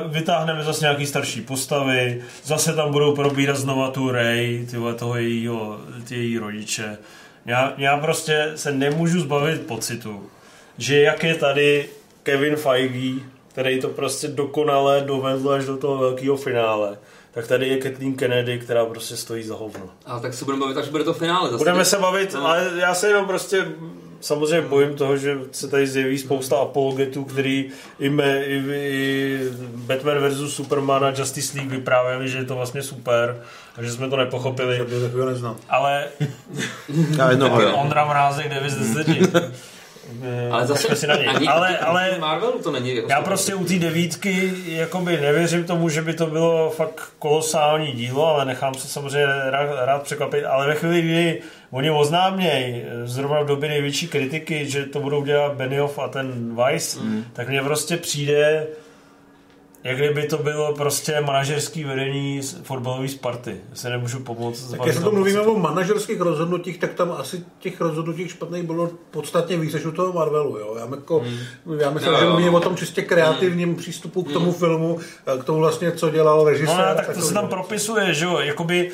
Vytáhneme zase nějaký starší postavy, zase tam budou probírat znova tu Ray, tyhle toho jejího, ty její rodiče. Já, já prostě se nemůžu zbavit pocitu, že jak je tady Kevin Feige, který to prostě dokonale dovedl až do toho velkého finále, tak tady je Kathleen Kennedy, která prostě stojí za hovno. A tak se budeme bavit, až bude to finále. Zase. Budeme se bavit, No. ale já se jenom prostě samozřejmě bojím toho, že se tady zjeví spousta apologetů, který i, me, i, i Batman vs. Superman a Justice League vyprávěli, že je to vlastně super a že jsme to nepochopili. Že takového neznám. Ale Já jednoho. Ondra Mrázek 9 z 10. Ale zase Kašle si na něj. ani ale, ale Marvelu to není. Jako já prostě u té devítky jakoby nevěřím tomu, že by to bylo fakt kolosální dílo, ale nechám se samozřejmě rád, rád překvapit. Ale ve chvíli, kdy oni oznámějí, zrovna v době největší kritiky, že to budou dělat Benioff a ten Weiss, mm. tak mně prostě přijde, jak kdyby to bylo prostě manažerský vedení z- fotbalové Sparty. Já se nemůžu pomoct. Tak jestli to mluvíme o manažerských rozhodnutích, tak tam asi těch rozhodnutích špatných bylo podstatně víc než u toho Marvelu. Jo? Já, jako, Hmm. já myslím, Jo, že mluvíme o tom čistě kreativním přístupu k tomu filmu, k tomu vlastně, co dělal režisér. No, ne, tak to takový, se tam propisuje, že jo, jakoby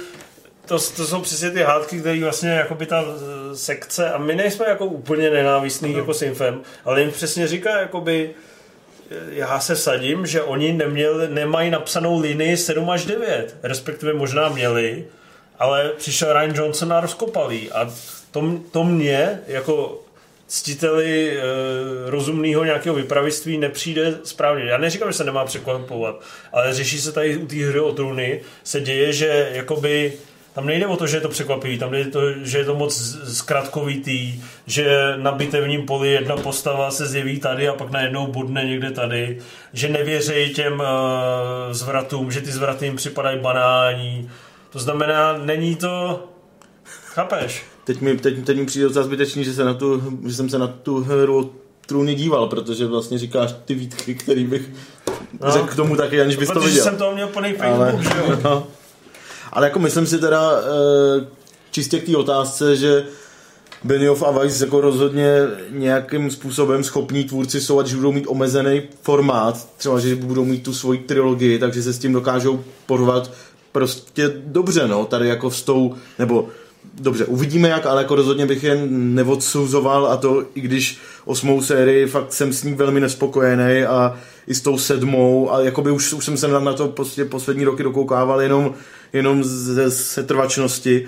to, to jsou přesně ty hádky, které vlastně jakoby ta eh, sekce, a my nejsme jako úplně nenávistný jako Simfem, ale jim přesně říká, jakoby eh, já se sadím, že oni neměli, nemají napsanou linii 7 až 9, respektive možná měli, ale přišel Ryan Johnson a rozkopal jí. A to, to mě jako ctiteli e, rozumného nějakého vypraviství nepřijde správně. Já neříkám, že se nemá překvapovat, ale řeší se tady u té hry o trůny, se děje, že jakoby tam nejde o to, že je to překvapivý, tam jde to, že je to moc zkratkovitý, že na bitevním poli jedna postava se zjeví tady a pak najednou budne někde tady, že nevěří těm uh, zvratům, že ty zvraty jim připadají banální. To znamená, není to... Chápeš? Teď mi, teď, teď mi přijde docela zbytečný, že, se na tu, že jsem se na tu hru trůny díval, protože vlastně říkáš ty výtky, který bych No. řekl k tomu taky, aniž bys to Protože viděl. jsem toho měl plný ale, Facebook, že jo? no. Ale jako myslím si teda eh, čistě k té otázce, že Benioff a Weiss jako rozhodně nějakým způsobem schopní tvůrci jsou, že budou mít omezený formát, třeba, že budou mít tu svoji trilogii, takže se s tím dokážou porvat prostě dobře, no, tady jako s tou, nebo dobře, uvidíme jak, ale jako rozhodně bych je neodsuzoval a to, i když osmou sérii fakt jsem s ní velmi nespokojený a i s tou sedmou a jakoby už, už jsem se na, na to prostě poslední roky dokoukával jenom, jenom ze setrvačnosti.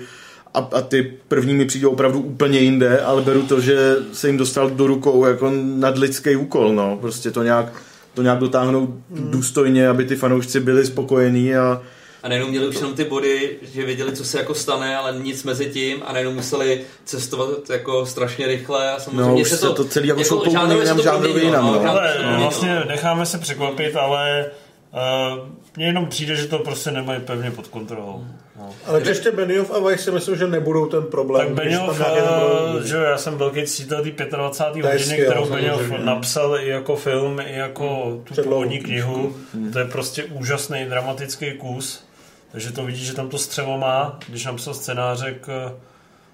A, a ty první mi přijde opravdu úplně jinde, ale beru to, že se jim dostal do rukou jako nadlidský úkol, no, prostě to nějak, to nějak dotáhnout důstojně, aby ty fanoušci byli spokojení a A najednou měli už jenom ty body, že věděli, co se jako stane, ale nic mezi tím a najednou museli cestovat jako strašně rychle a samozřejmě No, už se se to celý jako po žánrově se to jinam, žánrově jinam, no. žánrově Ale to proměnilo. vlastně necháme se překvapit, ale Uh, mně jenom přijde, že to prostě nemají pevně pod kontrolou. No. Ale ještě Benioff a Weiss si myslím, že nebudou ten problém. Tak Benioff, tam nějaké nebudou uh, že jo, já jsem velký cítil té 25. To je hodiny, kterou Benioff samozřejmě. napsal i jako film, i jako tu Předlohu. původní knihu. To je prostě úžasný dramatický kus. Takže to vidíš, že tam to střevo má, když napsal scénáře k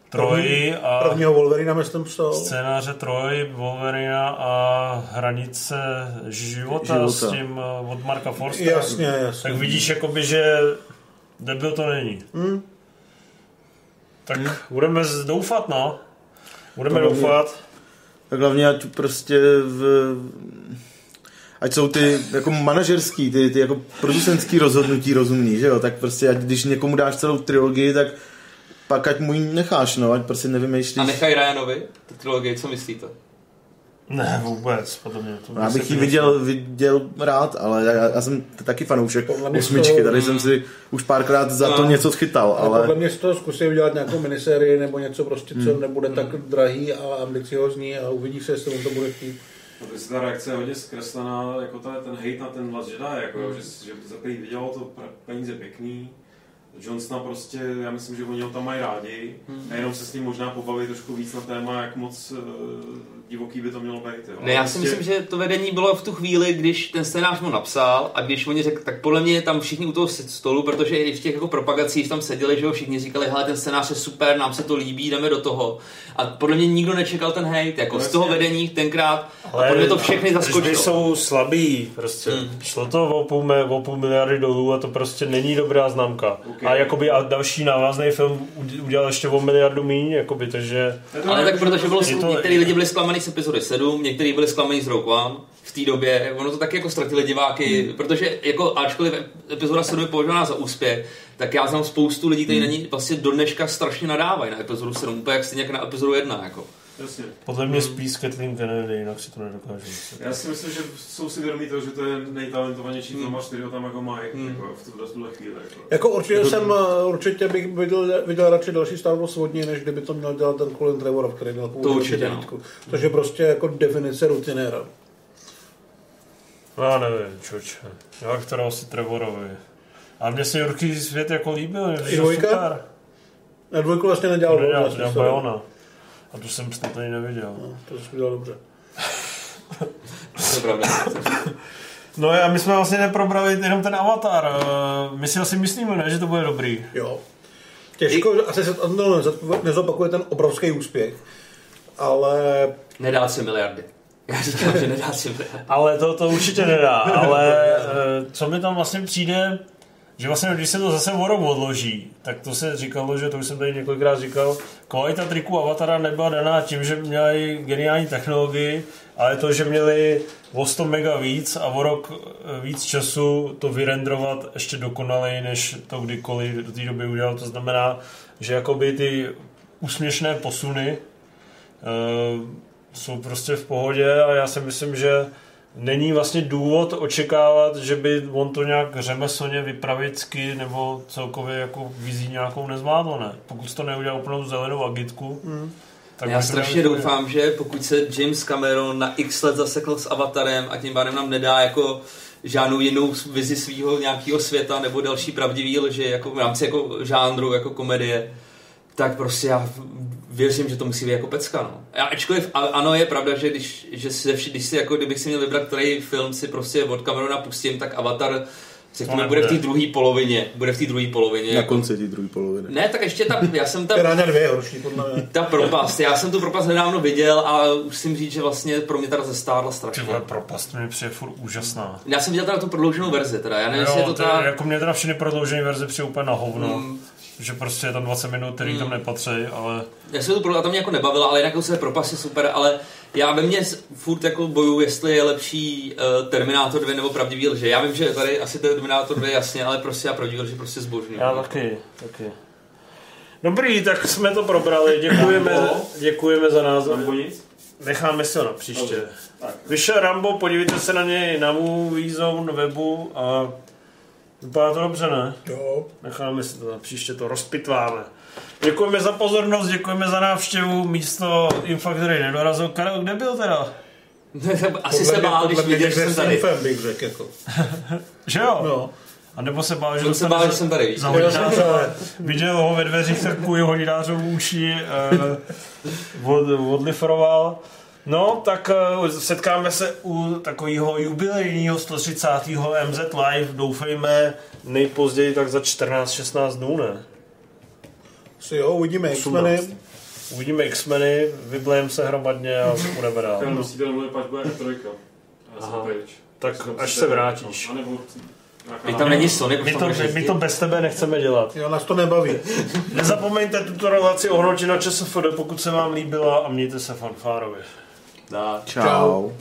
Troji a Prvního Wolverina myslím psal. scénáře Troj, Wolverina a Hranice života, Života. s tím eh, od Marka Forstera. Jasně, jasně. Tak vidíš, jakoby, že debil to není. Hmm. Tak budeme z- doufat, no. Budeme To hlavně- doufat. Tak hlavně ať prostě v, ať jsou ty jako manažerský, ty, ty jako producentský rozhodnutí rozumný, že jo, tak prostě ať, když někomu dáš celou trilogii, tak pak ať mu ji necháš, no, ať prostě nevymýšlíš. A nechaj Ryanovi, tu trilogii, co myslíte? Ne, vůbec, podle mě. To Já by bych ji mi viděl, viděl rád, ale já, já jsem taky fanoušek osmičky, tady jsem si už párkrát za to No. něco schytal, Ale podle mě z toho zkusí udělat nějakou minisérii nebo něco prostě, co Hmm. nebude tak drahý a ambiciozní a uvidí se, jestli mu to bude chtít. No, protože ta reakce je hodně zkreslená, jako ta, ten hate na ten Last Jedi, jako, Hmm. že, že za prvý vydělalo to peníze pěkný, Johnsona prostě, já myslím, že oni ho tam mají rádi Hmm. a jenom se s ním možná pobavit trošku víc na téma, jak moc uh, divoký by to mělo být. Jo. Ne, já si Prostě- myslím, že to vedení bylo v tu chvíli, když ten scénář mu napsal a když oni řekli, tak podle mě tam všichni u toho stolu, protože i v těch jako propagacích tam seděli, že jo, všichni říkali, hele, ten scénář je super, nám se to líbí, jdeme do toho. A podle mě nikdo nečekal ten hate, jako No z toho vedení tenkrát, a podle mě to všechny zaskočilo. jsou slabí, prostě. Hmm. Šlo to o půl, me- o půl miliardy dolů a to prostě není dobrá známka. A jakoby a další návazný film ud- udělal ještě o miliardu míň, jakoby, takže... Ale tak protože bylo, Je to- některý lidi byli zklamaný z epizody 7, někteří byli zklamaný z Rogue One v té době, ono to taky jako ztratili diváky, Hmm. protože jako ačkoliv epizoda 7 je považovaná za úspěch, tak já znám spoustu lidí, kteří Hmm. na ní vlastně do dneška strašně nadávají na epizodu 7, úplně jak stejně jak na epizodu 1. Jako. Jasně. Podle mě spíš Kathleen Kennedy, jinak si to nedokážu. Já si myslím, že jsou si vědomí toho, že to je nejtalentovanější Hmm. filmař, který ho tam jako mají jako v tuhle, v tuhle chvíli. Jako. Jako určitě jsem, eh, určitě bych viděl, viděl radši další Star Wars od něj, než kdyby to měl dělat ten Colin Trevorov, který měl původně určitě, devítku. Což je prostě jako definice rutinéra. No, Já nevím, čoče. Já kterého si Trevorovi. A mně se Jurký svět jako líbil. I to dvojka? super. Na dvojku vlastně nedělal. To nedělal, to vlastně, dělal sorry. Bajona. A tu jsem snad ani neviděl. No, to jsi udělal dobře. To je pravda. No a my jsme vlastně neprobrali jenom ten avatar. Eh, My si asi myslíme, ne, že to bude dobrý. Jo. Těžko, že asi se to no, nezop- nezopakuje ten obrovský úspěch, ale Nedá 3 miliardy. Já říkám, že nedá 3 miliardy. Ale to, to určitě nedá. Ale eh, co mi tam vlastně přijde, že vlastně když se to zase o rok odloží, tak to se říkalo, že to už jsem tady několikrát říkal, kvalita triku Avatara nebyla daná tím, že měli geniální technologii, ale to, že měli o 100 mega víc a o rok eh, víc času to vyrendrovat ještě dokonaleji, než to kdykoliv do té doby udělal. To znamená, že jakoby ty úsměšné posuny eh, jsou prostě v pohodě a já si myslím, že není vlastně důvod očekávat, že by on to nějak řemeslně vypravicky nebo celkově jako vizí nějakou nezvládlo, ne? Pokud to neudělal úplnou zelenou agitku, Mm. tak Já strašně doufám, že pokud se James Cameron na x let zasekl s Avatarem a tím pádem nám nedá jako žádnou jinou vizi svého nějakého světa nebo další pravdivý lži jako v rámci jako žánru, jako komedie, tak prostě já věřím, že to musí být jako pecka. No. A ačkoliv a- ano, je pravda, že když, že se, když si jako, kdybych si měl vybrat, který film si prostě od Camerona pustím, tak Avatar řekněme, To bude v té druhé polovině. Bude v té druhé polovině. na jako, konci té druhé poloviny. ne, tak ještě tam, já jsem tam... Piráňa dvě je horší, podle mě. Ta propast, já jsem tu propast nedávno viděl a už musím říct, že vlastně pro mě teda zestárla strašně. vole, propast mi přijde furt úžasná. Já jsem viděl teda tu prodlouženou verzi, teda, já nevím, Jo, jestli je to ta... je, jako mě teda všechny prodloužené verze přijde úplně na hovno. Mm. Že prostě je tam 20 minut, který Mm. tam nepatří, ale Já jsem to pro, a to mě jako nebavila, ale jinak se propast je super, ale já ve mně furt jako boju, jestli je lepší uh, Terminátor 2 nebo Pravdivý lže. Já vím, že tady asi Terminátor 2 jasně, ale prostě já Pravdivý lže prostě zbožňuji. já taky, taky. Dobrý, tak jsme to probrali, děkujeme, děkujeme za názor. Rambo nic? Necháme si ho na příště. Vyšel Rambo, podívejte se na něj na Movie Zone webu a vypadá to dobře, ne? Jo. Necháme si to na příště, to rozpitváme. Děkujeme za pozornost, děkujeme za návštěvu, místo Infa, který nedorazil. Karel, kde byl teda? Asi se bál, když Podle mě viděl, že jsem tady. Fan bych řekl, jako. Že jo? No. A nebo se bál, že Jsem se dostane bál, že jsem tady. Za viděl ho ve dveřích, tak půj hodinářovou uši uh, od, odliferoval. No, tak uh, setkáme se u takového jubilejního 130. MZ Live, doufejme nejpozději tak za 14-16 dnů, ne? Si jo, uvidíme X-meny. Uvidíme X-meny, vyblejeme se hromadně a budeme dál. Ten musíte domluvit, pak bude E3. Já jsem Aha. Tak až se vrátíš. A nebo nějaká Teď tam není Sony, My to, my, my to bez tebe nechceme dělat. Jo, nás to nebaví. Nezapomeňte tuto relaci ohodnotit na ČSFD, pokud se vám líbila a mějte se fanfárově. Dá. Čau.